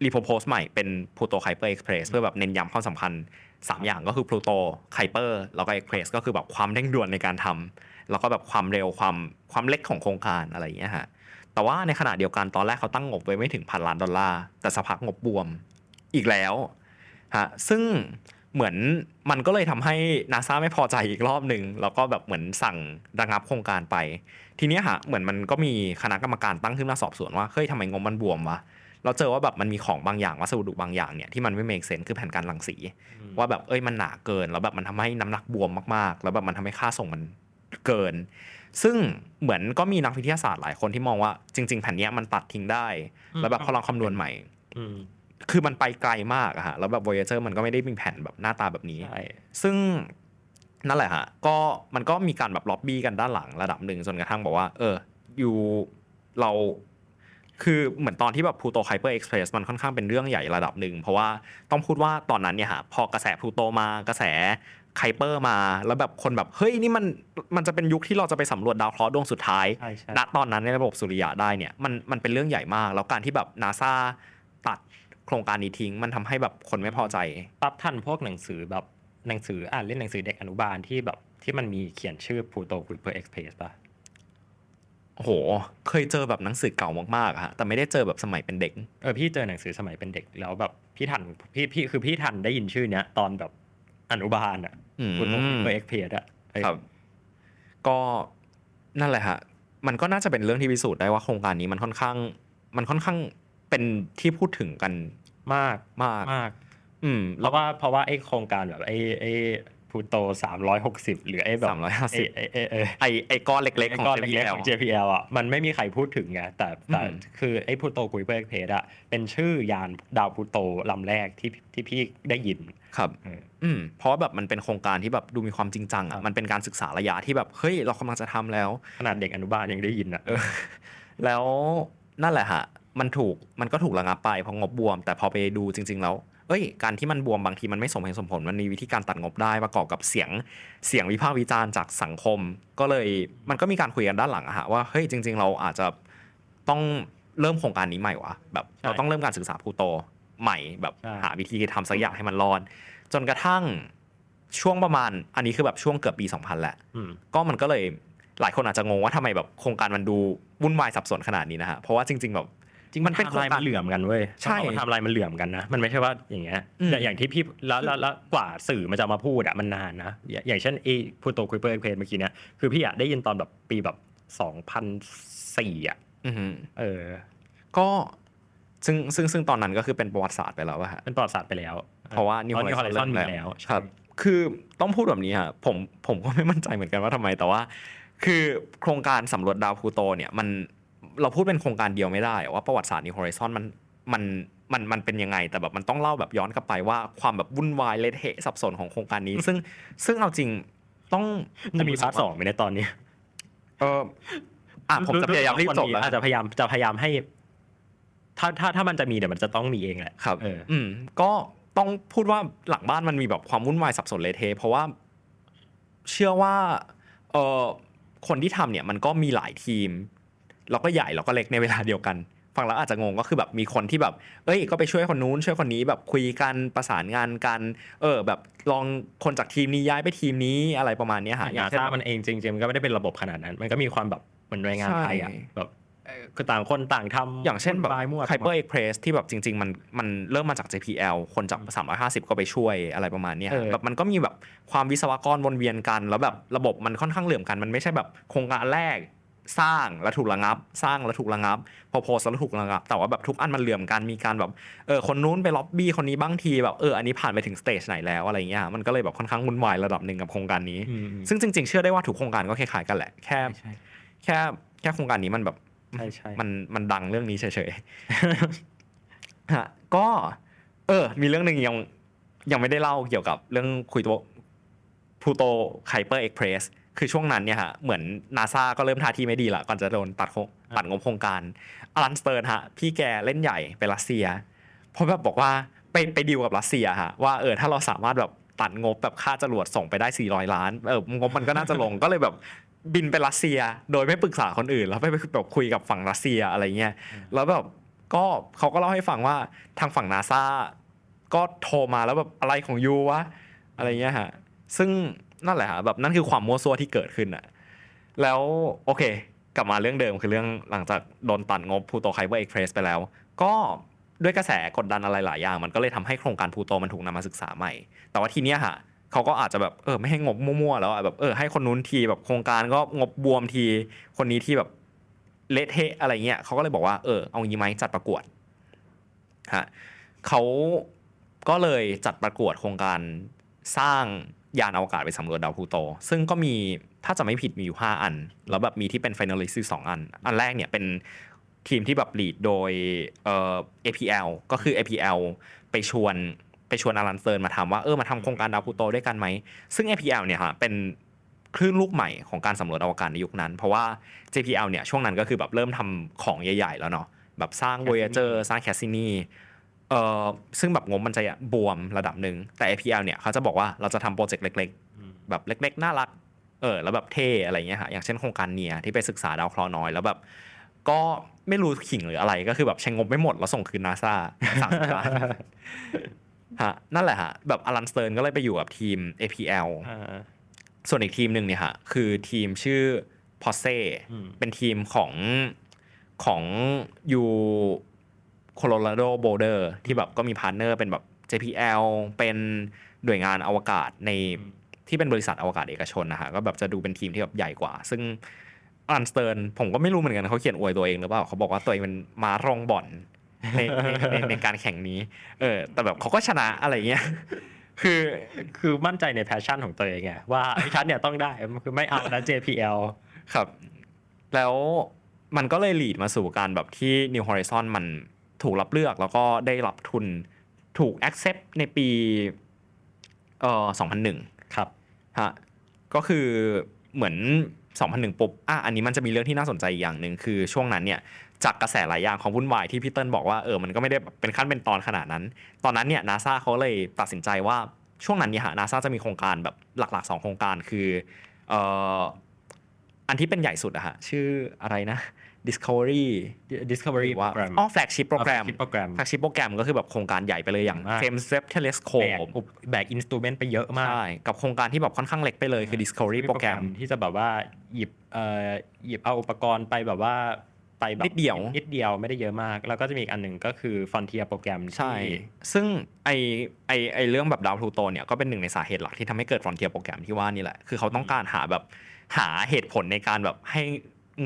repropose ใหม่เป็น Pluto Kuiper Express เพื่อแบบเน้นย้ำความสำคัญ 3 อย่างก็คือ Pluto Kuiper แล้วก็ Express ก็คือแบบความเร่งด่วนในการทำแล้วก็แบบความเร็วความความเล็กของโครงการอะไรอย่างเงี้ยฮะแต่ว่าในขณะเดียวกันตอนแรกเขาตั้งงบไว้ไม่ถึงพันล้านดอลลาร์แต่สักพักงบบวมอีกแล้วฮะซึ่ง เหมือนมันก็เลยทำให้นาซาไม่พอใจอีกรอบหนึ่งแล้วก็แบบเหมือนสั่งระงับโครงการไป ทีเนี้ยฮะเหมือนมันก็มีคณะกรรมการตั้งขึ้นมาสอบสวนว่าเฮ้ยทำไมงบมันบวมวะเราเจอว่าแบบมันมีของบางอย่างวัสดุบางอย่างเนี่ยที่มันไม่ make sense คือแผ่นกันรังสี ว่าแบบเอ้ยมันหนาเกิน แล้วแบบมันทำให้น้ำหนักบวมมากๆ แล้วแบบมันทำให้ค่าส่งมันเกิน ซึ่งเหมือนก็มีนักวิทยาศาสตร์หลายคนที่มองว่าจริง ๆ แผ่นเนี้ยมันตัดทิ้งได้อืมแล้วแบบพอลองคำนวณใหม่อืม คือมันไปไกลมากอะฮะแล้วแบบ Voyager มันก็ไม่ได้มีแผ่นแบบหน้าตาแบบนี้ใช่ซึ่งนั่นแหละฮะก็มันก็มีการแบบล็อบบี้กันด้านหลังระดับหนึ่งจนกระทั่งบอกว่า เอออยู่เราคือเหมือนตอนที่แบบ Pluto Hyper Express มันค่อนข้างเป็นเรื่องใหญ่ระดับหนึ่ง เพราะว่าต้องพูดว่าตอนนั้นเนี่ยฮะพอกระแส Pluto มากระแสไคเปอร์มา แล้วแบบคนแบบ เฮ้ย นี่มันมันจะเป็นยุคที่เราจะไปสำรวจดาวเคราะห์ดวงสุดท้ายใช่ใช่ณตอนนั้นในระบบสุริยะได้เนี่ยมันมันเป็นเรื่องใหญ่มาก แล้วการที่แบบนาซาตัด โครงการนี้ทิ้ง มันทำให้แบบคนไม่พอใจตับทันพวกหนังสือแบบหนังสืออ่านเล่นหนังสือเด็กอนุบาลที่แบบที่มันมีเขียนชื่อ Pluto Kuiper Express ป่ะโอ้โห เคยเจอแบบหนังสือเก่ามากๆอะฮะ แต่ไม่ได้เจอแบบสมัยเป็นเด็ก เออ พี่เจอหนังสือสมัยเป็นเด็ก แล้วแบบพี่ทัน พี่ พี่ คือพี่ทันได้ยินชื่อเนี้ยตอนแบบอนุบาลอะอืม Pluto Kuiper Express อะเออครับ ก็นั่นแหละฮะ มันก็น่าจะเป็นเรื่องที่พิสูจน์ได้ว่าโครงการนี้มันค่อนข้าง มันค่อนข้างเป็นที่พูดถึงกัน มากมากมาก อืมเพราะว่าเพราะว่าไอ้โครงการแบบไอ้ไอ้พูโตสามร้อยหกสิบหรือไอ้แบบสามร้อยห้าสิบไอ้ไอ้ไอ้ไอไอก้อนเล็กๆไอ้ของก้อน JPL เล็กๆของ JPL อะมันไม่มีใครพูดถึงไงแต่แต่อืมคือไอ้พูโตกุยเปอร์เพสอะเป็นชื่อยานดาวพูโตลำแรกที่ที่พี่ได้ยินครับเอออืมเพราะว่าแบบมันเป็นโครงการที่แบบดูมีความจริงจังครัอะบมันเป็นการศึกษาระยะที่แบบเฮ้ยเรากำลังจะทำแล้ว ขนาดเด็กอนุบาลยังได้ยินอะแล้วนั่นแหละฮะ มันถูกมันก็ถูกระงับไปเพราะงบบวม แต่พอไปดูจริง ๆ แล้วเอ้ยการที่มันบวมบางทีมันไม่สมเหตุสมผลมันมีวิธีการตัดงบได้ประกอบกับเสียงเสียงวิพากษ์วิจารณ์จากสังคม ก็เลยมันก็มีการคุยกันด้านหลังอะฮะว่าเฮ้ยจริง ๆ เราอาจจะต้องเริ่มโครงการนี้ใหม่วะแบบใช่เราต้องเริ่มการศึกษาพลูโตใหม่แบบใช่หาวิธีทำสักอย่างให้มันรอดจนกระทั่งช่วงประมาณ อันนี้คือแบบช่วงเกือบปี 2000แหละอืมก็มันก็เลยหลายคนอาจจะงงว่าทำไมแบบโครงการมันดูวุ่นวายสับสนขนาดนี้นะฮะเพราะว่าจริง ๆ แบบ จริงมันเป็นมันเป็นไทม์ไลน์มันเหลื่อมกันเว้ยใช่ไทม์ไลน์มันเหลื่อมกันนะมันไม่ใช่ว่าอย่างเงี้ยอืม แต่อย่างที่พี่แล้วแล้วแล้วกว่าสื่อมันจะมาพูดอะมันนานนะอย่างอย่างเช่นไอ้ Pluto Kuiper Express เมื่อกี้เนี่ยคือพี่อะได้ยินตอนแบบปีแบบสองพันสี่อะอือหือเออก็ซึ่งซึ่งซึ่งตอนนั้นก็คือเป็นประวัติศาสตร์ไปแล้วอะฮะ เป็นประวัติศาสตร์ไปแล้วเพราะว่า New นิวฮอล Horizon เลเริ่นมมีแล้วแล้วครับคือต้องพูดแบบนี้ฮะผมผมก็ไม่มั่นใจเหมือนกันว่าทำไมแต่ว่า คือโครงการสำรวจดาวพลูโตเนี่ยมัน เราพูดเป็นโครงการเดียวไม่ได้ว่าประวัติศาสตร์นิว Horizon มันมันมันมันเป็นยังไงแต่แบบมันต้องเล่าแบบย้อนกลับไปว่าความแบบวุ่นวายเละเทะสับสนของโครงการนี้ ซึ่งซึ่งเอาจริงต้องจะมีพาร์ทสองไหมในตอนนี้ เอออะผมจะพยายามรีบจบแล้วอาจจะพยายามจะพยายามให้ ถ้าถ้าถ้ามันจะมีเดี๋ยวมันจะต้องมีเองแหละครับ เออ อืม ก็ต้องพูดว่าหลังบ้านมันมีแบบความวุ่นวายสับสนเละเทะเพราะว่า เชื่อว่า เออคนที่ทำเนี่ยมันก็มีหลายทีม แล้วก็ใหญ่แล้วก็เล็กในเวลาเดียวกัน ฟังแล้วอาจจะงงก็คือแบบมีคนที่แบบ เอ้ย ก็ไปช่วยคนนู้น ช่วยคนนี้แบบคุยกันประสานงานกัน เออ แบบลองคนจากทีมนี้ย้ายไปทีมนี้อะไรประมาณเนี้ยฮะนาเช่นซาแบบมันเองจริงๆมันก็ไม่ได้เป็นระบบขนาดนั้น มันก็มีความแบบเหมือนหน่วยงานไทยอะใช่แบบคือต่างคนต่างทำอย่างเช่นแบบวุ่วายมั่วไ y เปอร์เอ็กเพรสที่แบบจริง ๆ มันมันเริ่มมาจาก JPL คนจาก 350 ก็ไปช่วยอะไรประมาณเนี้ยเออแบบมันก็มีแบบความวิศวกรวนเวียนกัน แล้วแบบระบบมันค่อนข้างเหลื่อมกัน มันไม่ใช่แบบโครงการแรก สร้างแล้วถูกระงับ สร้างแล้วถูกระงับ propose แล้วถูกระงับ แต่ว่าแบบทุกอันมันเหลื่อมกันมีการแบบเออคนนู้นไปล็อบบี้คนนี้บางทีแบบเอออันนี้ผ่านไปถึง stage ไหนแล้วอะไรเงี้ยมันก็เลยแบบค่อนข้างวุ่นวายระดับหนึ่งกับโครงการนี้อืมซึ่งจริงๆเชื่อได้ว่าทุกโครงการก็คล้ายๆกันแหละแค่ใช่แค่แค่โครงการนี้มันแบบใช่ใช่มันมันดังเรื่องนี้เฉยๆฮะก็ เออ มีเรื่องหนึ่งยังยังไม่ได้เล่าเกี่ยวกับเรื่องคุยตัว Pluto Kuiper Express คือช่วงนั้นเนี่ยฮะเหมือนนาซาก็เริ่มท่าทีไม่ดีละก่อนจะโดนตัดโครงตัดงบโครงการอลันสเติร์นฮะพี่แกเล่นใหญ่ไปรัสเซีย เพราะแบบบอกว่าไปไปดีลกับรัสเซียฮะว่าเออถ้าเราสามารถแบบตัดงบแบบค่าจรวดส่งไปได้ 400 ล้านเอองบมันก็น่าจะลงก็เลยแบบบินไปรัสเซีย โดยไม่ปรึกษาคนอื่น แล้วไปแบบคุยกับฝั่งรัสเซียอะไรเงี้ยแล้วแบบก็เขาก็เล่าให้ฟังว่าทางฝั่งนาซาก็โทรมาแล้วแบบอะไรของ you วะอะไรเงี้ยฮะซึ่ง นั่นแหละฮะแบบนั่นคือความมั่วซั่วที่เกิดขึ้นอะแล้วโอเค กลับมาเรื่องเดิมคือเรื่องหลังจากโดนตัดงบพูโตไคเบอร์เอ็กเพรสไปแล้ว ก็ด้วยกระแสกดดันอะไรหลายอย่าง มันก็เลยทำให้โครงการพูโตมันถูกนำมาศึกษาใหม่ แต่ว่าทีเนี้ยฮะเขาก็อาจจะแบบเออไม่ให้งบมั่วๆแล้วอะแบบเออให้คนนู้นทีแบบโครงการก็งบบวมที คนนี้ที่แบบเละเทะอะไรเงี้ยเขาก็เลยบอกว่าเออเอางี้ไหมจัดประกวดฮะเขาก็เลยจัดประกวดโครงการสร้าง ยานอวกาศไปสำรวจดาวพลูโต ซึ่งก็มีถ้าจะไม่ผิดมีอยู่ 5 อัน แล้วแบบมีที่เป็น finalist อยู่สองอัน อันแรกเนี่ยเป็นทีมที่แบบลีดโดยเอ่อ APL ก็คือ APL ไปชวนไปชวนอารันเซิร์นมาทำว่าเออมาทำโครงการดาวพลูโตด้วยกันไหม ซึ่ง APL เนี่ยฮะเป็นคลื่นลูกใหม่ของการสำรวจอวกาศในยุคนั้น เพราะว่า JPL เนี่ยช่วงนั้นก็คือแบบเริ่มทำของใหญ่ ๆ แล้วเนาะแบบสร้าง Voyager สร้าง Cassini เอ่อซึ่งแบบงบมันจะบวมระดับหนึ่งแต่ APL เนี่ยเขาจะบอกว่าเราจะทำโปรเจกต์เล็ก ๆ แบบเล็ก ๆ น่ารักเออแล้วแบบเท่อะไรเงี้ยฮะอย่างเช่นโครงการเนียที่ไปศึกษาดาวเคราะห์น้อยแล้วแบบก็ไม่รู้ขิงหรืออะไรก็คือแบบใช้งบไม่หมดแล้วส่งคืนนาซาสามสิบล้านฮะนั่นแหละฮะแบบอลันสเติร์นก็เลยไปอยู่กับทีม APL อ่าส่วนอีกทีมหนึ่งเนี่ยฮะคือทีมชื่อพอเซอืมเป็นทีมของของ U Colorado Boulder ที่แบบก็มี partner เป็นแบบ JPL เป็นหน่วยงานอวกาศในที่เป็นบริษัทอวกาศเอกชนนะฮะก็แบบจะดูเป็นทีมที่แบบใหญ่กว่า ซึ่งอลันสเติร์นผมก็ไม่รู้เหมือนกันเขาเขียนอวยตัวเองหรือเปล่าเขาบอกว่าตัวเองเป็นม้ารองบ่อนในในในในการแข่งนี้เออแต่แบบเขาก็ชนะอะไรเงี้ยคือคือมั่นใจใน passion ของตัวเองไงว่าไอ้ฉันเนี่ยต้องได้คือไม่เอานะ JPL ครับ แล้วมันก็เลยหลีดมาสู่การแบบที่ New Horizon มัน ถูกรับเลือกแล้วก็ได้รับทุนถูก accept ในปีเอ่อ2001 ครับฮะก็คือเหมือน 2001ปุ๊บอะอันนี้มันจะมีเรื่องที่น่าสนใจอีกอย่างหนึ่งคือช่วงนั้นเนี่ยจากกระแสหลายอย่างของวุ่นวายที่พี่เติ้ลบอกว่าเออมันก็ไม่ได้แบบเป็นขั้นเป็นตอนขนาดนั้น ตอนนั้นเนี่ยนาซาเขาเลยตัดสินใจว่าช่วงนั้นเนี่ยฮะนาซาจะมีโครงการแบบหลักๆ 2 โครงการคือเอ่ออันที่เป็นใหญ่สุดอะฮะชื่ออะไรนะ Discovery Discovery หรือว่า Program อ๋อ flagship โปรแกรม flagship program flagship โปรแกรมก็คือแบบโครงการใหญ่ไปเลยอย่างมาก James Webb แบก Telescope อุปแบกอินสตูเมนต์ไปเยอะมากใช่กับโครงการที่แบบค่อนข้างเล็กไปเลยคือ Discovery โปรแกรมที่จะแบบว่าหยิบเอ่อหยิบเอาอุปกรณ์ไปแบบว่าไปแบบนิดเดียวนิดเดียวไม่ได้เยอะมาก แล้วก็จะมีอีกอันหนึ่งก็คือ Frontier โปรแกรมใช่ ซึ่งไอไอไอเรื่องแบบดาวพลูโตเนี่ยก็เป็นหนึ่งในสาเหตุหลักที่ทำให้เกิดฟรอนเทียโปรแกรมที่ว่านี่แหละ คือเขาต้องการหาแบบหาเหตุผลในการแบบให้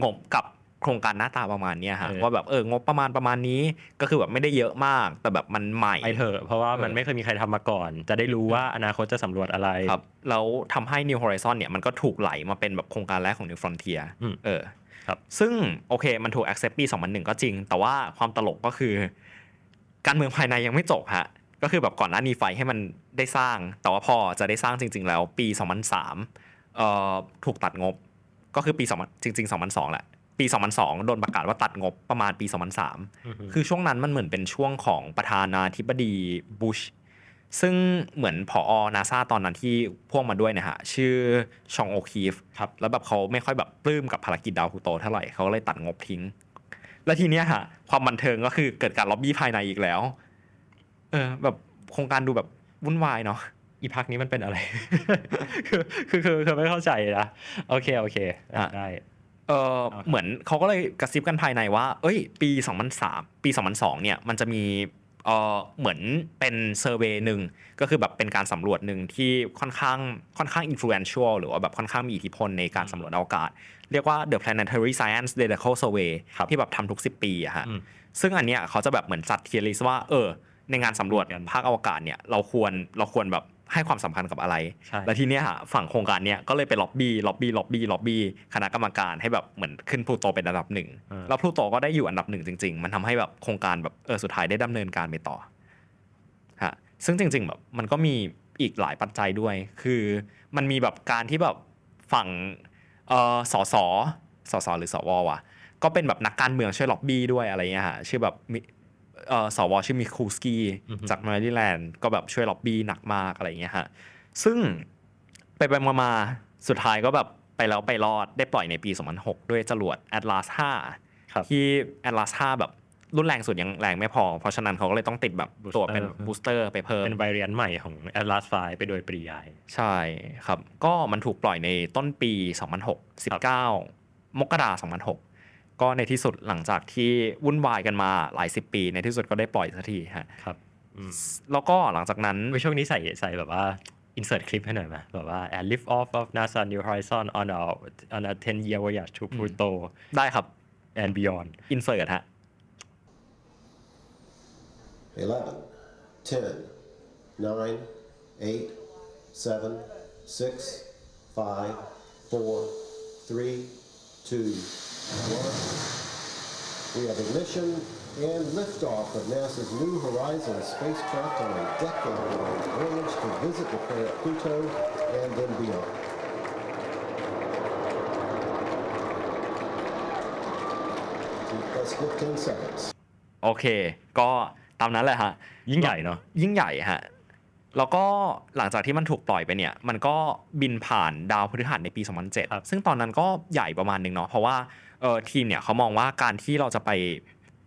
งบกับ โครงการหน้าตาประมาณเนี้ยฮะว่าแบบเอองบประมาณประมาณนี้ก็คือแบบไม่ได้เยอะมาก แต่แบบมันใหม่ไปเถอะเพราะว่ามันเออไม่เคยมีใครทำมาก่อน จะได้รู้ว่าอนาคตจะสำรวจอะไรครับแล้วทำให้ New Horizon เนี่ยมันก็ถูกไหลมาเป็นแบบโครงการแรกของ New Frontier อืมเออครับซึ่งโอเคมันถูก accept ปี 2001 ก็จริง แต่ว่าความตลกก็คือ การเมืองภายในยังไม่จบฮะก็คือแบบก่อนหน้านี้ไฟให้มันได้สร้าง แต่ว่าพอจะได้สร้างจริง ๆ แล้วปี 2003เอ่อถูกตัดงบก็คือปี2000จริง ๆ 2002แหละ ปี 2002 โดนประกาศว่าตัดงบประมาณปี 2003 คือช่วงนั้นมันเหมือนเป็นช่วงของประธานาธิบดีบุช ซึ่งเหมือนผอนาซาตอนนั้นที่พ่วงมาด้วยนะฮะ ชื่อชองโอคีฟครับ แล้วแบบเขาไม่ค่อยแบบปลื้มกับภารกิจดาวพลูโตเท่าไหร่เขาเลยตัดงบทิ้ง แล้วทีเนี้ยฮะ ความบันเทิงก็คือเกิดการล็อบบี้ภายในอีกแล้ว เออ แบบโครงการดูแบบวุ่นวายเนาะ อีพักนี้มันเป็นอะไร คือคือคือคือไม่เข้าใจนะ โอเคโอเคอะได้ เออครับเหมือนเขาก็เลยกระซิบกันภายในว่า เอ้ย ปี 2003 ปี 2002 เนี่ย มันจะมีเออเหมือนเป็นเซอร์เวยหนึ่งก็คือแบบเป็นการสำรวจหนึ่งที่ค่อนข้างค่อนข้างอิ f ฟ u e n t i a l หรือว่าแบบค่อนข้างมีอิทธิพลในการสำรวจอวกาศ เรียกว่า The Planetary Science Decadal Survey ครับที่แบบทำทุก 10 ปีอะฮะอืมซึ่งอันเนี้ยเขาจะแบบเหมือนจัด tier list ว่าเออในงานสำรวจกันภาคอวกาศเนี่ยเราควรเราควรแบบ ให้ความสำคัญกับอะไรใช่แล้วทีเนี้ยฮะฝั่งโครงการเนี้ยก็เลยไปล็อบบี้ล็อบบี้ล็อบบี้ล็อบบี้คณะกรรมการให้แบบเหมือนขึ้นพลูโตเป็นอันดับหนึ่งเออแล้วพลูโตก็ได้อยู่อันดับหนึ่งจริง ๆ มันทำให้แบบโครงการแบบเออสุดท้ายได้ดำเนินการไปต่อฮะซึ่งจริง ๆ แบบมันก็มีอีกหลายปัจจัยด้วย คือมันมีแบบการที่แบบฝั่งเออสสสสหรือสววะก็เป็นแบบนักการเมืองช่วยล็อบบี้ด้วยอะไรเงี้ยฮะชื่อแบบมิเออ สวชื่อ Mikulski อือฮึจากแมริแลนด์ก็แบบช่วยล็อบบี้หนักมากอะไรเงี้ยฮะซึ่งไปไปมามาๆสุดท้ายก็แบบไปแล้วไปรอดได้ปล่อยในปี 2006 ด้วยจรวด Atlas ครับ5ที่ Atlas 5 แบบรุ่นแรงสุดยังแรงไม่พอ เพราะฉะนั้นเขาก็เลยต้องติดแบบตัวเป็น Booster บูสเตอร์ไปเพิ่ม เป็นไวเรียนใหม่ของ Atlas V ไปโดยปริยาย ใช่ครับ ก็มันถูกปล่อยในต้นปี 2006 19 มกราคม2006 ก็ในที่สุดหลังจากที่วุ่นวายกันมาหลายสิบปี ในที่สุดก็ได้ปล่อยสักทีฮะครับอืมแล้วก็หลังจากนั้นในช่วงนี้ใส่ใส่แบบว่า insert คลิปให้หน่อยไหมแบบว่า and lift off of NASA New Horizon on a on a 10 year voyage to Pluto ได้ครับ and beyond อินเสิร์ตฮะ 11, 10, 9, 8, 7, 6, 5, 4, 3, 2, 1. We have ignition and liftoff of NASA's New Horizons spacecraft on a decade-long voyage to visit the planet Pluto and then beyond. T plus 15 seconds. โอเค ก็ตามนั้นแหละฮะ ยิ่งใหญ่เนาะยิ่งใหญ่ฮะ แล้วก็หลังจากที่มันถูกปล่อยไปเนี่ย มันก็บินผ่านดาวพฤหัสในปีครับ2007 ซึ่งตอนนั้นก็ใหญ่ประมาณหนึ่งเนาะ เพราะว่าเออทีมเนี่ยเขามองว่าการที่เราจะไป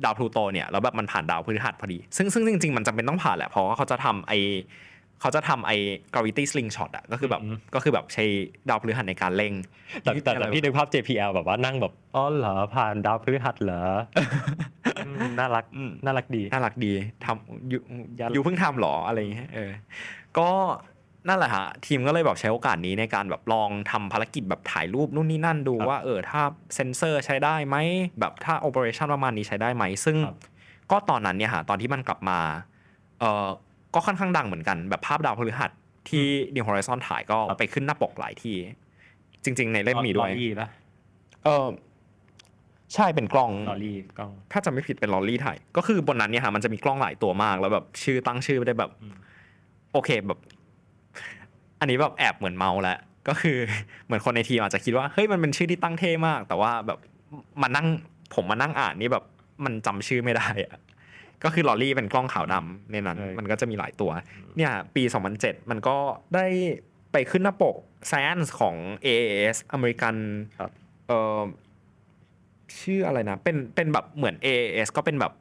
ดาวพลูโตเนี่ยแล้วแบบมันผ่านดาวพฤหัสพอดี ซึ่งซึ่งจริง ๆ มันจำเป็นต้องผ่านแหละเพราะว่าเขาจะทำไอเขาจะทำไอ้ gravity slingshot อะก็คือแบบอืมก็คือแบบใช้ดาวพฤหัสในการเร่งแต่แต่แต่พี่นึกภาพ JPL แบบว่านั่งแบบอ๋อเหรอผ่านดาวพฤหัสเหรออืมน่ารักอืมน่ารักดีน่ารักดีทำยูยันยูเพิ่งทำเหรออะไรอย่างเงี้ยเออก็ นั่นแหละฮะทีมก็เลยแบบใช้โอกาสนี้ในการแบบลองทำภารกิจแบบถ่ายรูปนู่นนี่นั่นดูครับว่าเออถ้าเซนเซอร์ใช้ได้ไหมแบบถ้าโอเปอเรชันประมาณนี้ใช้ได้ไหมซึ่งครับก็ตอนนั้นเนี่ยฮะตอนที่มันกลับมาเออก็ค่อนข้างดังเหมือนกันแบบภาพดาวพฤหัสที่ New Horizon ถ่ายก็ไปขึ้นหน้าปกหลายที่ จริง ๆ ในเล่มมีด้วยลอรี่ปะเออใช่เป็นกล้องลอรี่กล้อง ถ้าจะไม่ผิดเป็นลอรี่ถ่าย ก็คือบนนั้นเนี่ยฮะมันจะมีกล้องหลายตัวมาก แล้วแบบชื่อตั้งชื่อไม่ได้แบบอืมโอเคแบบ อันนี้แบบแอบเหมือนเมาแล้วก็คือเหมือนคนในทีมอาจจะคิดว่าเฮ้ยมันเป็นชื่อที่ตั้งเท่มาก แต่ว่าแบบมานั่งผมมานั่งอ่านนี่แบบมันจำชื่อไม่ได้อะก็คือลอรี่เป็นกล้องขาวดำในนั้นใช่มันก็จะมีหลายตัว เนี่ย ปี 2007 มันก็ได้ไปขึ้นหน้าปก Science ของ AAS อเมริกันครับเออชื่ออะไรนะ เป็นเป็นแบบเหมือน AAS ก็เป็นแบบ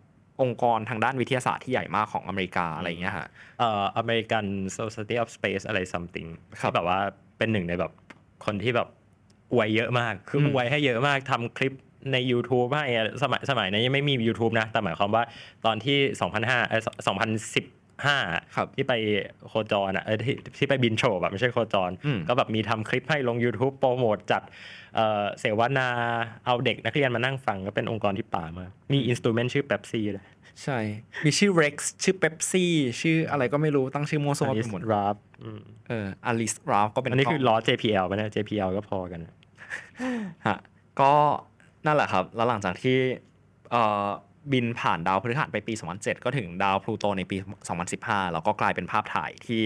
องค์กรทางด้านวิทยาศาสตร์ที่ใหญ่มากของอเมริกาอะไรอย่างเงี้ยฮะเอ่อ American Society of Space อะไร something ครับที่แบบว่าเป็นหนึ่งในแบบคนที่แบบอวยเยอะมาก คืออมอวยให้เยอะมากทำคลิปใน YouTube ให้อะสมัยสมัยนั้นยังไม่มี YouTube นะ แต่หมายความว่าตอนที่ 2005เอ้ย2015 ครับที่ไปโคจรอะเออที่ที่ไปบินโชว์แบบไม่ใช่โคจรอืมก็แบบมีทำคลิปให้ลง YouTube โปรโมทจัดเอ่อเสวนาเอาเด็กนักเรียนมานั่งฟังก็เป็นองค์กรที่ปั่นมากมี instrument ชื่อเ e ปซี่เลยใช่ มีชื่อ Rex ชื่อ Pepsi ชื่ออะไรก็ไม่รู้ตั้งชื่อมั่วซั่วไปหมด Ralph เออ Alice Ralph ก็เป็นอันนี้คือกล้งล้อ JPL ไปนะ JPL ก็พอกันฮะก็นั่นแหละครับ แล้วหลังจากที่เอ่อ บินผ่านดาวพฤหัสไปปี 2007 ก็ถึงดาวพลูโตในปี 2015 แล้วก็กลายเป็นภาพถ่ายที่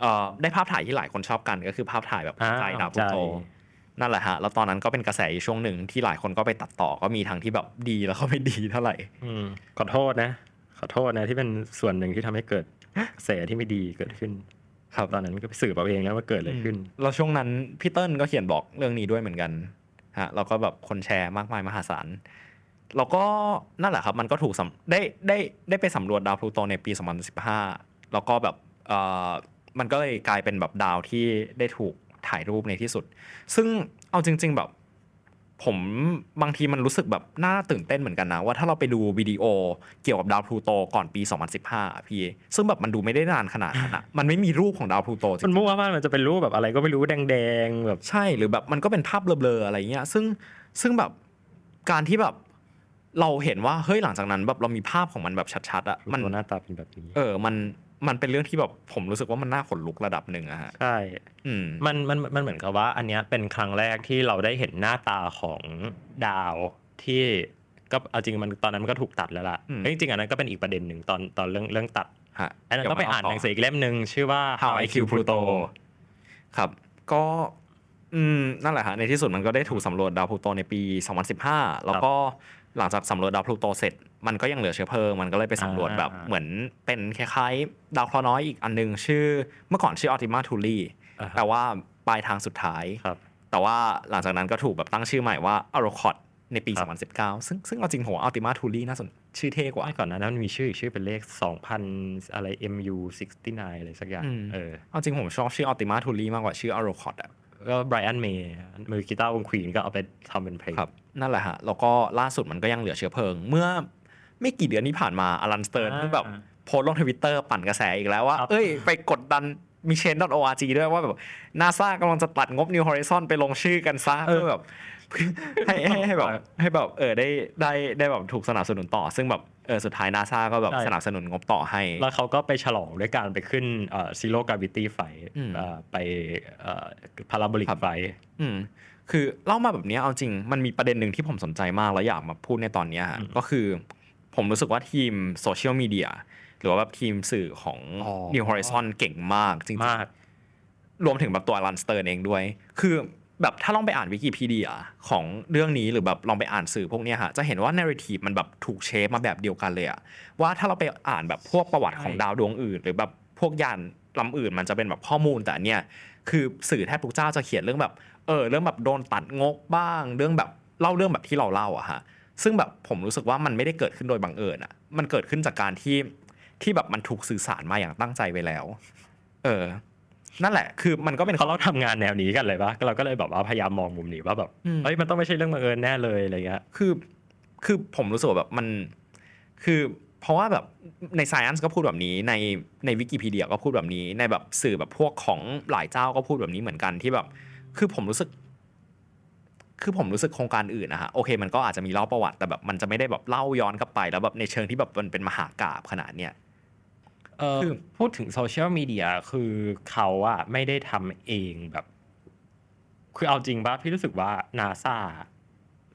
เอ่อได้ภาพถ่ายที่หลายคนชอบกันก็คือภาพถ่ายแบบอ่าใกล้ดาวพลูโตใช่นั่นแหละฮะ แล้วตอนนั้นก็เป็นกระแสอยู่ช่วงหนึ่งที่หลายคนก็ไปตัดต่อก็มีทั้งที่แบบดีแล้วก็ไม่ดีเท่าไหร่อืมขอโทษนะ ขอโทษนะที่เป็นส่วนหนึ่งที่ทำให้เกิดกระแสที่ไม่ดีเกิดขึ้น ครับตอนนั้นก็ไปสืบเอาเองนะว่าเกิดอะไรขึ้น แล้วช่วงนั้นพี่เติ้ลก็เขียนบอกเรื่องนี้ด้วยเหมือนกันฮะแล้วก็แบบคนแชร์มากมายมหาศาล แล้วก็นั่นแหละครับมันก็ถูกสำได้ได้ได้ไปสำรวจดาวพลูโตในปี 2015 แล้วก็แบบเอ่อมันก็เลยกลายเป็นแบบดาวที่ได้ถูกถ่ายรูปในที่สุด ซึ่งเอาจริง ๆ แบบผมบางทีมันรู้สึกแบบน่าตื่นเต้นเหมือนกันนะ ว่าถ้าเราไปดูวิดีโอเกี่ยวกับดาวพลูโตก่อนปี 2015อะพี่ ซึ่งแบบมันดูไม่ได้นานขนาดนั้นอะมันไม่มีรูปของดาวพลูโตจริมันงมั่วมากมันจะเป็นรูปแบบอะไรก็ไม่รู้แดงๆแบบๆใช่หรือแบบมันก็เป็นภาพเบลอๆอะไรเงี้ยซึ่งซึ่งแบบการที่แบบ เราเห็นว่าเฮ้ยหลังจากนั้นแบบเรามีภาพของมันแบบชัดๆอะมันตัวหน้าตาเป็นแบบนี้ เออมันมันเป็นเรื่องที่แบบผมรู้สึกว่ามันน่าขนลุกระดับหนึ่งอะฮะใช่อืมมันมันมันเหมือนกับว่า อันเนี้ยเป็นครั้งแรกที่เราได้เห็นหน้าตาของดาวที่ก็เอาจริงมันตอนนั้นมันก็ถูกตัดแล้วล่ะอืมเอ้ยจริงๆอันนั้นก็เป็นอีกประเด็นหนึ่งตอนตอนเรื่องเรื่องตัดฮะอันนั้นก็ไปอ่านหนังสืออีกเล่มหนึ่งชื่อว่า How I Killed Pluto ครับ ก็อืมนั่นแหละฮะในที่สุดมันก็ได้ถูกสำรวจดาวพลูโตในปี 2015 แล้วก็ หลังจากสำรวจดาวพลูโตเสร็จ มันก็ยังเหลือเชื้อเพลิง มันก็เลยไปสำรวจแบบเหมือนเป็นคล้ายๆ ดาวเคราะห์น้อยอีกอันหนึงชื่อเมื่อก่อนชื่ออัลติมาทูลีอ่าฮะแปลว่าปลายทางสุดท้ายครับแต่ว่าหลังจากนั้นก็ถูกแบบตั้งชื่อใหม่ว่าอ r o รคอ t ในปีครับ2019 ซึ่งซึ่งเอาจริงผม Ultima Thule น่าสนชื่อเท่กว่าไม่ก่อนหน้านั้นมันมีชื่ออีกชื่อเป็นเลข 2,000 อะไร MU 69 อะไรสักอย่างอืมเออเอาจริงผมชอบชื่อ Ultima Thule มากกว่าชื่ออ r o รคอ t อะ ก็ไบรอันเมย์มือกีตาร์วงควีนก็เอาไปทำเป็นเพลงครับนั่นแหละฮะ แล้วก็ล่าสุดมันก็ยังเหลือเชื้อเพลิง เมื่อไม่กี่เดือนที่ผ่านมาอลันสเติร์นอ่าเพิ่งแบบโพสต์ลงทวิตเตอร์ปั่นกระแสอีกแล้วว่าครับเอ้ย ไปกดดันมี Change.org ด้วยว่าแบบนาซากำลังจะตัดงบ New Horizon ไปลงชื่อกันซะเพื่อแบบ ให้ให้ให้แบบให้แบบเออได้ได้ได้แบบถูกสนับสนุนต่อ ซึ่งแบบเออสุดท้ายนาซาก็แบบใช่สนับสนุนงบต่อให้ แล้วเขาก็ไปฉลองด้วยการไปขึ้นเอ่อ zero gravity flight อืมไป parabolic ครับ flight อืมคือเล่ามาแบบเนี้ยเอาจริงมันมีประเด็นหนึ่งที่ผมสนใจมากแล้วอยากมาพูดในตอนเนี้ยฮะอืมก็คือผมรู้สึกว่าทีมโซเชียลมีเดียหรือว่าแบบทีมสื่อของอ๋อ New Horizon เก่งมากจริงๆมากรวมถึงแบบตัวลันสเตอร์เองด้วย คือ แบบถ้าลองไปอ่านวิกิพีเดียของเรื่องนี้หรือแบบลองไปอ่านสื่อพวกเนี้ยฮะจะเห็นว่า narrative มันแบบถูกเชฟมาแบบเดียวกันเลยอะว่าถ้าเราไปอ่านแบบพวกประวัติของใช่ดาวดวงอื่น หรือแบบพวกยานลำอื่นมันจะเป็นแบบข้อมูลแต่อันเนี่ยคือสื่อแทบทุกเจ้าจะเขียนเรื่องแบบเออเรื่องแบบโดนตัดงบบ้าง เรื่องแบบเล่าเรื่องแบบที่เราเล่าอะฮะซึ่งแบบผมรู้สึกว่ามันไม่ได้เกิดขึ้นโดยบังเอิญอะมันเกิดขึ้นจากการที่ที่แบบมันถูกสื่อสารมาอย่างตั้งใจไว้แล้ว เออ นั่นแหละ คือมันก็เป็นเพราะเราทำงานแนวนี้กันเลยปะเราก็เลยแบบว่าพยายามมองมุมนี้ว่าแบบอืมเฮ้ยมันต้องไม่ใช่เรื่องบังเอิญแน่เลยอะไรเงี้ย คือ คือผมรู้สึกว่าแบบมัน คือเพราะว่าแบบใน Science ก็พูดแบบนี้ ในในวิกิพีเดียก็พูดแบบนี้ ในแบบสื่อแบบพวกของหลายเจ้าก็พูดแบบนี้เหมือนกันที่แบบ คือผมรู้สึก คือผมรู้สึกโครงการอื่นนะฮะโอเค มันก็อาจจะมีเล่าประวัติแต่แบบมันจะไม่ได้แบบเล่าย้อนกลับไป แล้วแบบในเชิงที่แบบมันเป็นมหากาบขนาดเนี้ย เออคือพูดถึงโซเชียลมีเดียคือเขาอะไม่ได้ทำเองแบบ คือเอาจริงป่ะพี่รู้สึกว่านาซา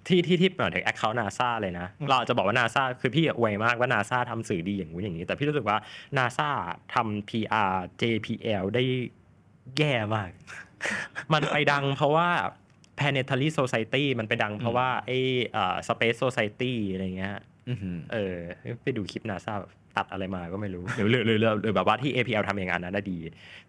ที่ที่ที่เปิดแอคเคาท์นาซาเลยนะ เราอาจจะบอกว่านาซาคือพี่อะอวยมากว่านาซาทำสื่อดีอย่างนู้นอย่างนี้ แต่พี่รู้สึกว่านาซาทำ PR JPL ได้แย่มาก มันไปดังเพราะว่า Planetary Society มันไปดังเพราะว่าไอ้เอ่อ Space Society อะไรเงี้ยอือหือ เออ ไปดูคลิปนาซาตัดอะไรมาก็ไม่รู้ หรือหรือหรือหรือหรือแบบว่าที่ APL ทำเองอันนั้นนะดี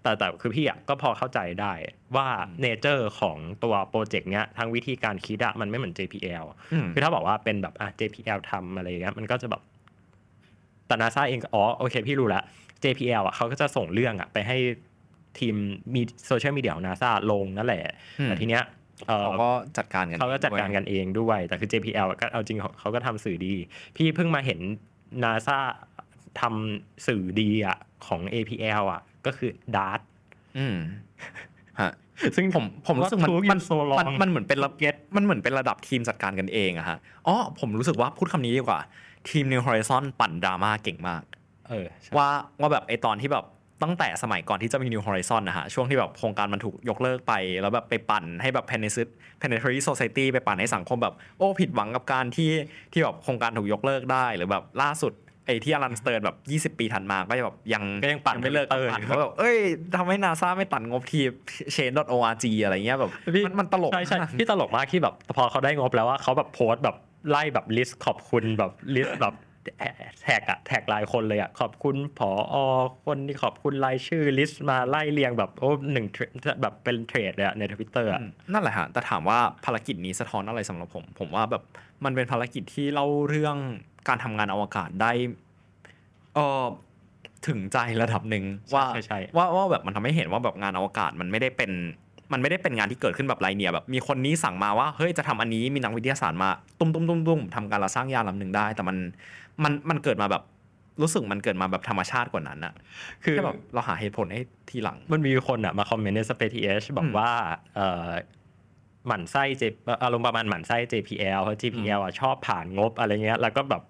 แต่แต่คือพี่อะก็พอเข้าใจได้ว่าเนเจอร์ของตัวโปรเจกต์เนี้ยทั้งวิธีการคิดอะมันไม่เหมือน JPL อืมคือถ้าบอกว่าเป็นแบบอะ JPL ทำอะไรอย่างเงี้ยมันก็จะแบบแต่นาซาเองก็อ๋อโอเค พี่รู้ละ JPL อะเขาก็จะส่งเรื่องอะไปให้ทีมมีโซเชียลมีเดียของนาซาลงนั่นแหละอืมแต่ทีเนี้ย เออเขาก็จัดการกันเขาก็จัดการด้วยกันเองด้วย แต่คือ JPL ก็เอาจริงเขาเขาก็ทำสื่อดี พี่เพิ่งมาเห็น NASA ทำสื่อดีอะของ APL อะ ก็คือ DART อืมฮะซึ่งผมผมรู้สึกมัน What took you มัน so long? มันมันเหมือนเป็นระเบียมันเหมือนเป็นระดับทีมจัดการกันเองอะฮะอ๋อผมรู้สึกว่าพูดคำนี้ดีกว่า ทีม New Horizon ปั่นดราม่าเก่งมาก เออใช่ว่าว่าแบบไอตอนที่แบบ ตั้งแต่สมัยก่อนที่จะมี New Horizon นะฮะ ช่วงที่แบบโครงการมันถูกยกเลิกไป แล้วแบบไปปั่นให้แบบ Planetary Planetary Society ไปปั่นให้สังคมแบบ โอ้ ผิดหวังกับการที่ที่แบบโครงการถูกยกเลิกได้ หรือแบบล่าสุดไอ้ที่อลันสเติร์นแบบ 20 ปีถัดมาก็จะแบบยังก็ยังปั่นไม่เลิกเตอร์ปั่นว่าแบบเอ้ยทำให้นาซาไม่ตัดงบที chain.org อะไรเงี้ยแบบมันมันตลกใช่ใช่มากที่ตลกมากที่แบบพอเขาได้งบแล้วว่าเขาแบบโพสต์แบบไล่แบบ list ขอบคุณแบบ list แบบ tag อะ tag รายคนเลยอะขอบคุณผออคนที่ขอบคุณรายชื่อ list มาไล่เรียงแบบโอ้หนึ่ง thread แบบเป็น thread เลยอะในทวิตเตอร์อะอืมนั่นแหละฮะแต่ถามว่าภารกิจนี้สะท้อนอะไรสำหรับผม ผมว่าแบบมันเป็นภารกิจที่เล่าเรื่องการทำงานอวกาศได้เออถึงใจระดับหนึ่งว่าใช่ใช่ว่าว่าแบบมันทำให้เห็นว่าแบบงานอวกาศมันไม่ได้เป็นมันไม่ได้เป็นงานที่เกิดขึ้นแบบไรเนี่ยแบบมีคนนี้สั่งมาว่าเฮ้ยจะทำอันนี้มีนักวิทยาศาสตร์มาตุ้มตุ้มตุ้มตุ้มทำการละสร้างยานลำหนึ่งได้ แต่มัน มันมันเกิดมาแบบรู้สึกมันเกิดมาแบบธรรมชาติกว่านั้นอะคือแค่แบบเราหาเหตุผลให้ทีหลัง มันมีคนอะมาคอมเมนต์ใน Space TH บอกอืมว่าเออหมั่นไส้ J อารมณ์ประมาณหมั่นไส้ JPL เพราะ JPL อะชอบผ่านงบอะไรเงี้ย แล้วก็แบบ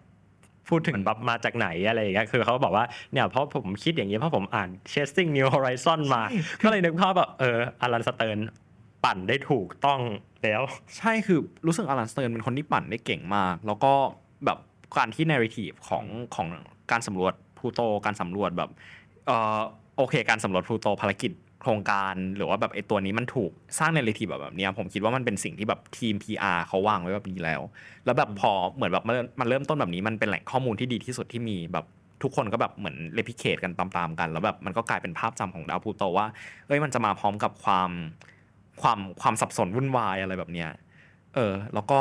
พูดถึงแบบมาจากไหนอะไรอย่างเงี้ย คือเขาบอกว่าเนี่ยเพราะผมคิดอย่างนี้เพราะผมอ่าน Chasing New Horizon มา ก็เลยนึกภาพแบบเอออลันสเติร์นปั่นได้ถูกต้องแล้ว ใช่คือรู้สึกอลันสเติร์นเป็นคนที่ปั่นได้เก่งมาก แล้วก็แบบ การที่ narrative ของของการสำรวจพลูโตการสำรวจแบบเออโอเค การสำรวจพลูโตภารกิจโครงการหรือว่าแบบไอตัวนี้มันถูกสร้าง narrative แบบแบบนี้ผมคิดว่ามันเป็นสิ่งที่แบบทีม PR เขาวางไว้แบบนี้แล้ว แล้วแบบพอเหมือนแบบมันเริ่มต้นแบบนี้มันเป็นแหล่งข้อมูลที่ดีที่สุดที่มีแบบทุกคนก็แบบเหมือน replicate กันตามๆกัน แล้วแบบมันก็กลายเป็นภาพจำของดาวพลูโตว่าเอ้ยมันจะมาพร้อมกับความความความสับสนวุ่นวายอะไรแบบเนี้ยเออ แล้วก็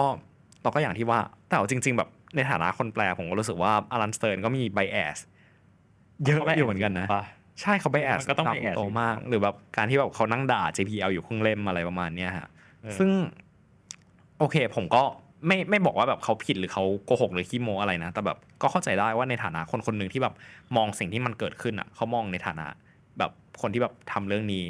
เราก็อย่างที่ว่าแต่เอาจริง ๆ แบบ ในฐานะคนแปลผมก็รู้สึกว่าอลันสเติร์นก็มี bias เยอะอยู่เหมือนกันนะปะใช่เขา bias มันก็ต้อง bias พลูโตมาก หรือแบบการที่แบบเขานั่งด่า JPL อยู่ครึ่งเล่มอะไรประมาณเนี้ยฮะเออซึ่ง โอเค ผมก็ไม่ไม่บอกว่าแบบเขาผิดหรือเขาโกหกหรือขี้โมอะไรนะ แต่แบบก็เข้าใจได้ว่าในฐานะคนคนหนึ่งที่แบบมองสิ่งที่มันเกิดขึ้นอะเขามองในฐานะ แบบคนที่แบบทำเรื่องนี้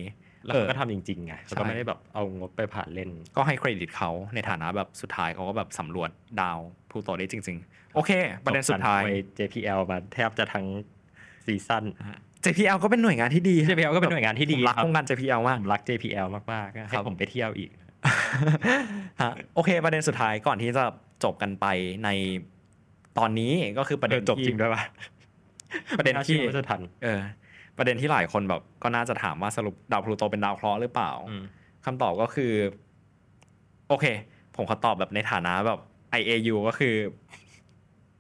แล้วเอเขาอก็ทำจริงๆไงเขาก็ใช่ไม่ได้แบบเอางบไปผ่านเล่น ก็ให้เครดิตเขาในฐานะแบบสุดท้ายเขาก็แบบสำรวจดาวพลูโตได้จริง ๆ โอเค ประเด็นสุดท้ายจบกันไป JPL มาแทบจะทั้งซีซั่น JPL ก็เป็นหน่วยงานที่ดี JPL ก็เป็นหน่วยงานที่ดีผมรักครับวงการ JPL มากผมรัก JPL มากๆคให้รับผมไปเที่ยวอีกฮะโอเค ประเด็นสุดท้ายก่อนที่จะจบกันไปในตอนนี้ก็คือประเด็นเออจบที่จริงด้วยปะประเด็นที่ไม่าเชื่อว่าจะทันเออ ประเด็นที่หลายคนแบบก็น่าจะถามว่าสรุปดาวพลูโตเป็นดาวเคราะห์หรือเปล่าอืมคำตอบก็คือ โอเค ผมขอตอบแบบในฐานะแบบ IAU ก็คือ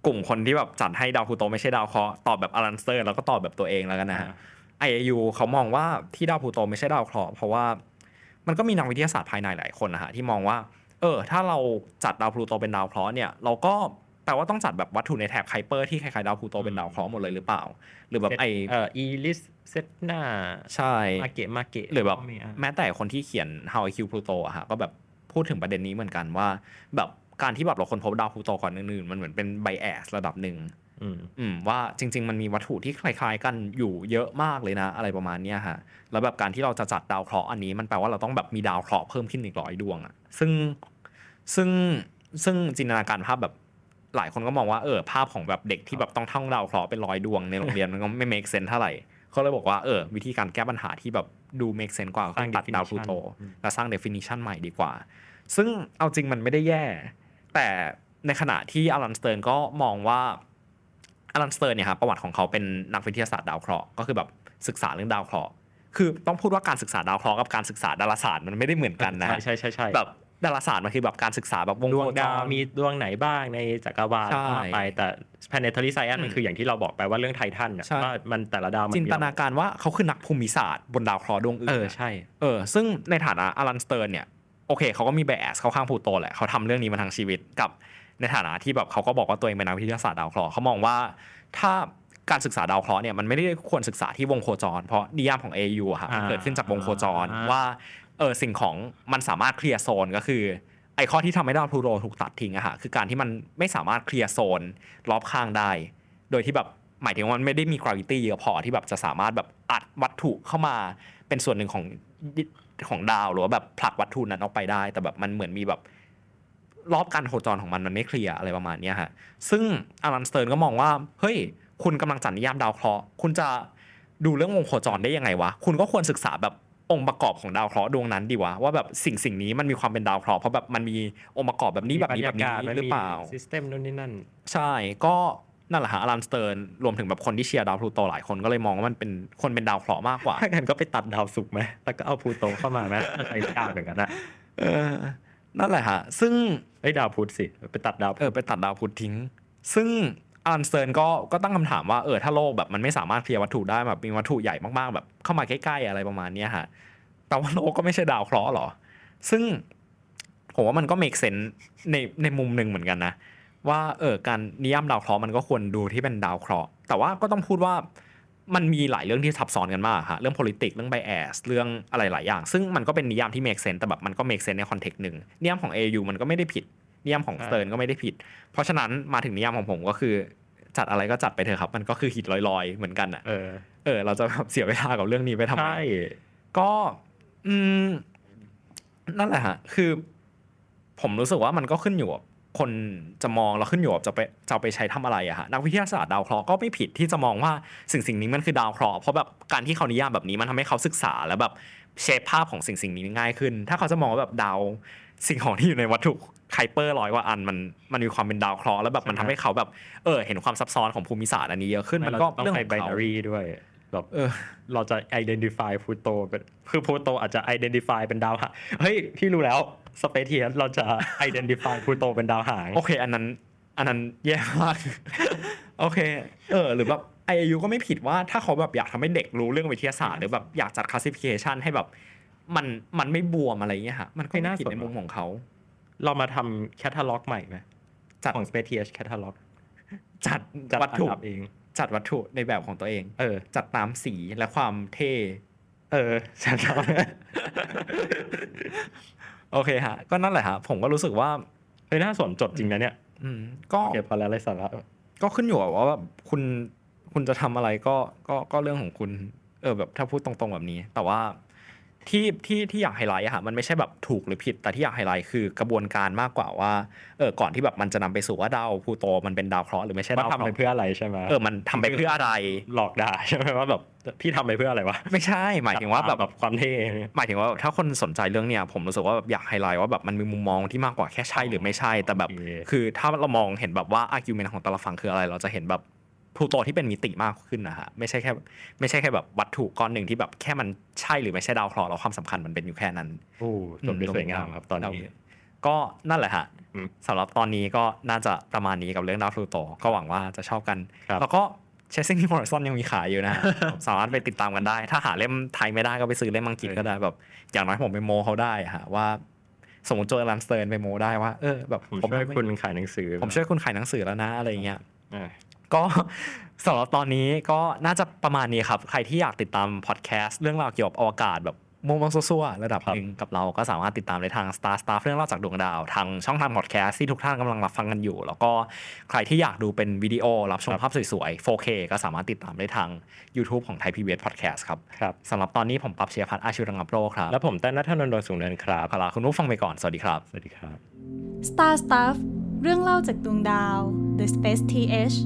กลุ่มคนที่แบบจัดให้ดาวพลูโตไม่ใช่ดาวเคราะห์ตอบแบบอลันสเติร์น แล้วก็ตอบแบบตัวเองแล้วกันนะฮะ IAU เขามองว่าที่ดาวพลูโตไม่ใช่ดาวเคราะห์เพราะว่ามันก็มีนักวิทยาศาสตร์ภายในหลายคนนะฮะที่มองว่า เออ ถ้าเราจัดดาวพลูโตเป็นดาวเคราะห์เนี่ย เราก็ แปลว่าต้องจัดแบบวัตถุในแถบไคเปอร์ที่คล้ายๆดาวพลูโตเป็นดาวเคราะห์หมดเลยหรือเปล่า หรือแบบไอเอ่ออีริสเซดนาใช่มาเกะมาเกะหรือแบบก็มีแม้แต่คนที่เขียน How I Killed Pluto อะฮะก็แบบพูดถึงประเด็นนี้เหมือนกันว่า แบบการที่แบบเราค้นพบดาวพลูโตก่อนอื่นๆมันเหมือนเป็น bias ระดับหนึ่งอืมอืมว่าจริง ๆ มันมีวัตถุที่คล้าย ๆ กันอยู่เยอะมากเลยนะ อะไรประมาณเนี้ยฮะแล้วแบบการที่เราจะจัดดาวเคราะห์อันนี้มันแปลว่าเราต้องแบบมีดาวเคราะห์เพิ่มขึ้นอีกร้อยดวงอะซึ่งซึ่งซึ่งจินตนาการภาพแบบ หลายคนก็มองว่าเออภาพของแบบเด็กที่แบบต้องท่องดาวเคราะห์เป็นร้อยดวงในโรงเรียนมันก็ไม่ make sense เท่าไหร่เขาเลยบอกว่าเออวิธีการแก้ปัญหาที่แบบดู make sense กว่าสร้างคือตัดดาวพลู definition โตอืมแล้วสร้าง definition ใหม่ดีกว่า ซึ่งเอาจริงมันไม่ได้แย่ แต่ในขณะที่อลันสเติร์นก็มองว่าอลันสเติร์นเนี่ยครับประวัติของเขาเป็นนักวิทยาศาสตร์ดาวเคราะห์ก็คือแบบศึกษาเรื่องดาวเคราะห์คือต้องพูดว่าการศึกษาดาวเคราะห์กับการศึกษาดาราศาสตร์มันไม่ได้เหมือนกันนะใช่ใช่ใช่ใช่แบบ ดาราศาสตร์มันคือแบบการศึกษาแบบวงโคจรดวงดาวมีดวงไหนบ้างในจักรวาลใช่ว่าไปแต่ planetary science มันคืออย่างที่เราบอกไปว่าเรื่องไททันน่ะใช่ว่ามันแต่ละดาวมันมีจินตนาการว่าเขาคือนักภูมิศาสตร์บนดาวเคราะห์ดวงอื่นเออนะใช่เออซึ่งในฐานะอลันสเติร์นเนี่ยโอเคเขาก็มี bias เข้าข้างพลูโตแหละเขาทำเรื่องนี้มาทั้งชีวิตกับในฐานะที่แบบเขาก็บอกว่าตัวเองเป็นนักวิทยาศาสตร์ดาวเคราะห์เขามองว่าถ้าการศึกษาดาวเคราะห์เนี่ยมันไม่ได้ควรศึกษาที่วงโคจร เพราะนิยามของ AU อะฮะมันอ่าเกิดขึ้นจากวงโคจรอ่าว่า เออสิ่งของมันสามารถเคลียร์โซนก็คือ ไอ้ข้อที่ทำให้ดาวพลูโตถูกตัดทิ้งอะฮะคือการที่มันไม่สามารถเคลียร์โซนรอบข้างได้ โดยที่แบบหมายถึงว่ามันไม่ได้มี gravity เยอะพอที่แบบจะสามารถแบบอัดวัตถุเข้ามาเป็นส่วนหนึ่งของของดาวหรือว่าแบบผลักวัตถุนั้นออกไปได้ แต่แบบมันเหมือนมีแบบรอบการโคจรของมันมันไม่เคลียร์อะไรประมาณนี้ฮะซึ่งอลันสเติร์นก็มองว่าเฮ้ยคุณกำลังจัดนิยามดาวเคราะห์คุณจะดูเรื่องวงโคจรได้ยังไงวะ คุณก็ควรศึกษาแบบ องค์ประกอบของดาวเคราะห์ดวงนั้นดีวะว่าแบบสิ่งสิ่งนี้มันมีความเป็นดาวเคราะห์เพราะแบบมันมีองค์ประกอบแบบนี้แบบนี้แบบนี้หรือเปล่า system นู่นนี่นั่น ใช่ก็นั่นแหละฮะอลันสเติร์นรวมถึงแบบคนที่เชียร์ดาวพลูโตหลายคนก็เลยมองว่ามันเป็นคนเป็นดาวเคราะห์มากกว่าถ้างั้นก็ไปตัดดาวศุกร์ไหมแล้วก็เอาพลูโตเข้ามาไหมถ้าใช้ยากเหมือนกันนะเออนั่นแหละฮะซึ่งเอ้ยดาวพุธสิไปตัดดาวเออไปตัดดาวพุธทิ้ง ซึ่ง อลันสเติร์นก็ก็ตั้งคำถามว่าเออถ้าโลกแบบมันไม่สามารถเคลียร์วัตถุได้แบบมีวัตถุใหญ่มากๆแบบเข้ามาใกล้ๆอะไรประมาณเนี้ยฮะแต่ว่าโลกก็ไม่ใช่ดาวเคราะห์หรอ ซึ่งผมว่ามันก็ make sense ในในมุมหนึ่งเหมือนกันนะว่าเออการนิยามดาวเคราะห์มันก็ควรดูที่เป็นดาวเคราะห์แต่ว่าก็ต้องพูดว่ามันมีหลายเรื่องที่ซับซ้อนกันมากฮะเรื่อง politics เรื่อง bias เรื่องอะไรหลายอย่าง ซึ่งมันก็เป็นนิยามที่ make sense แต่แบบมันก็ make sense ใน context หนึ่งนิยามของ AU มันก็ไม่ได้ผิดนิยามของใช่สเติร์นก็ไม่ได้ผิด เพราะฉะนั้นมาถึงนิยามของผมก็คือ จัดอะไรก็จัดไปเถอะครับ มันก็คือหิดลอยๆ เหมือนกันอะ เออ เออ เราจะแบบเสียเวลากับเรื่องนี้ไปทำไม ใช่ ก็ อืม นั่นแหละฮะ คือ ผมรู้สึกว่ามันก็ขึ้นอยู่กับคนจะมองแล้วขึ้นอยู่กับจะไปจะเอาไปใช้ทำอะไรอะฮะนักวิทยาศาสตร์ดาวเคราะห์ก็ไม่ผิดที่จะมองว่าสิ่งสิ่งนี้มันคือดาวเคราะห์เพราะแบบการที่เขานิยามแบบนี้มันทำให้เขาศึกษาแล้วแบบเชฟภาพของสิ่งสิ่งนี้ง่ายขึ้น ถ้าเขาจะมองว่าแบบดาวสิ่งของที่อยู่ในวัตถุ ไคเปอร์ร้อยกว่าอันมันมันมีความเป็นดาวเคราะห์แล้วแบบมันทำให้เขาแบบเออเห็นความซับซ้อนของภูมิศาสตร์อันนี้เยอะขึ้นมันก็ต้องเรื่องไปของไบเขานารีด้วยแบบเออเราจะ identify พลูโตเป็นคือพลูโตอาจจะ identify เป็นดาวหางเฮ้ยพี่รู้แล้ว space t เราจะ identify พลูโตเป็นดาวหางโอเค อันนั้น อันนั้นแย่มากโอเค เออ หรือแบบไออายุก็ไม่ผิดว่าถ้าเขาแบบอยากทำให้เด็กรู้เรื่องวิทยาศาสตร์หรือแบบอยากจัด classification ให้แบบมันมันไม่บวมอะไรเงี้ยฮะมันก็ไม่ไม่น่าผิดสนในมุมของเขา เรามาทำแคตตาล็อกใหม่ไหมจัดของ space th แคตตาล็อกจัดจัดวัตถุอันดับเอง จัดวัตถุในแบบของตัวเอง เออ จัดตามสีและความเท่ เออฉันชอบโอเคฮะ ก็นั่นแหละฮะ ผมก็รู้สึกว่าเฮ้ยน่าสนจดจริงนะเนี่ย อืม ก็โอเคพอแล้วไรสาระก็ขึ้นอยู่กับว่าแบบคุณคุณจะทำอะไรก็ก็ก็เรื่องของคุณ เออแบบถ้าพูดตรงๆแบบนี้ แต่ว่า ที่ที่ที่อยากไฮไลท์อะค่ะมันไม่ใช่แบบถูกหรือผิด แต่ที่อยากไฮไลท์คือกระบวนการมากกว่าว่าเออก่อนที่แบบมันจะนำไปสู่ว่าดาวพลูโตมันเป็นดาวเคราะห์หรือไม่ใช่ว่าดาวเคราะห์ทำไปเพื่ออะไรใช่ไหมเออมันทำไปเพื่ออะไรหลอกด่าใช่ไหมว่าแบบพี่ทำไปเพื่ออะไรวะไม่ใช่ หมายถึงว่าแบบแบบความเท่หมายถึงว่าถ้าคนสนใจเรื่องเนี้ยผมรู้สึกว่าแบบอยากไฮไลท์ว่าแบบมันมีมุมมองที่มากกว่าแค่ใช่หรือไม่ใช่แต่แบบโอเคคือถ้าเรามองเห็นแบบว่า argument ของแต่ละฝั่งคืออะไร เราจะเห็นแบบ พลูโตที่เป็นมิติมากขึ้นนะฮะไม่ใช่แค่ไม่ใช่แค่แบบวัตถุก้อนหนึ่งที่แบบแค่มันใช่หรือไม่ใช่ดาวเคราะห์แล้วความสำคัญมันเป็นอยู่แค่นั้นโอ้จบได้สวยงามครับตอนนี้ก็นั่นแหละฮะอืมสำหรับตอนนี้ก็น่าจะประมาณนี้กับเรื่องดาวพลูโตก็หวังว่าจะชอบกันครับแล้วก็ Chasing New Horizons ยังมีขายอยู่นะ สามารถไปติดตามกันได้ ถ้าหาเล่มไทยไม่ได้ก็ไปซื้อเล่มอังกฤษก็ได้แบบ อย่างน้อยผมไปโม้เขาได้อะฮะว่า สมมติเจออลันสเติร์นไปโม้ได้ว่าเออแบบผมช่วยคุณขายหนังสือ ผมช่วยคุณขายหนังสือแล้วนะอะไรเงี้ยอ่า ก็สำหรับตอนนี้ก็น่าจะประมาณนี้ครับ ใครที่อยากติดตามพอดแคสต์เรื่องราวเกี่ยวกับอวกาศแบบมุมมองซั่วๆระดับครับหนึ่งกับเราก็สามารถติดตามได้ทาง Star Stuff เรื่องเล่าจากดวงดาว ทางช่องทางพอดแคสต์ที่ทุกท่านกำลังรับฟังกันอยู่ แล้วก็ใครที่อยากดูเป็นวิดีโอ รับชมภาพสวยๆ 4K ก็สามารถติดตามได้ทาง YouTube ของ Thai PBS Podcast ครับครับสำหรับตอนนี้ผมปั๊บเชียร์พัฒน์อาชีวรังับโรคครับ แล้วผมเต้นนัทนนท์ดวงสูงเนินครับขอลาคุณผู้ฟังไปก่อน สวัสดีครับ สวัสดีครับ Star Stuff เรื่องเล่าจากดวงดาว The Space TH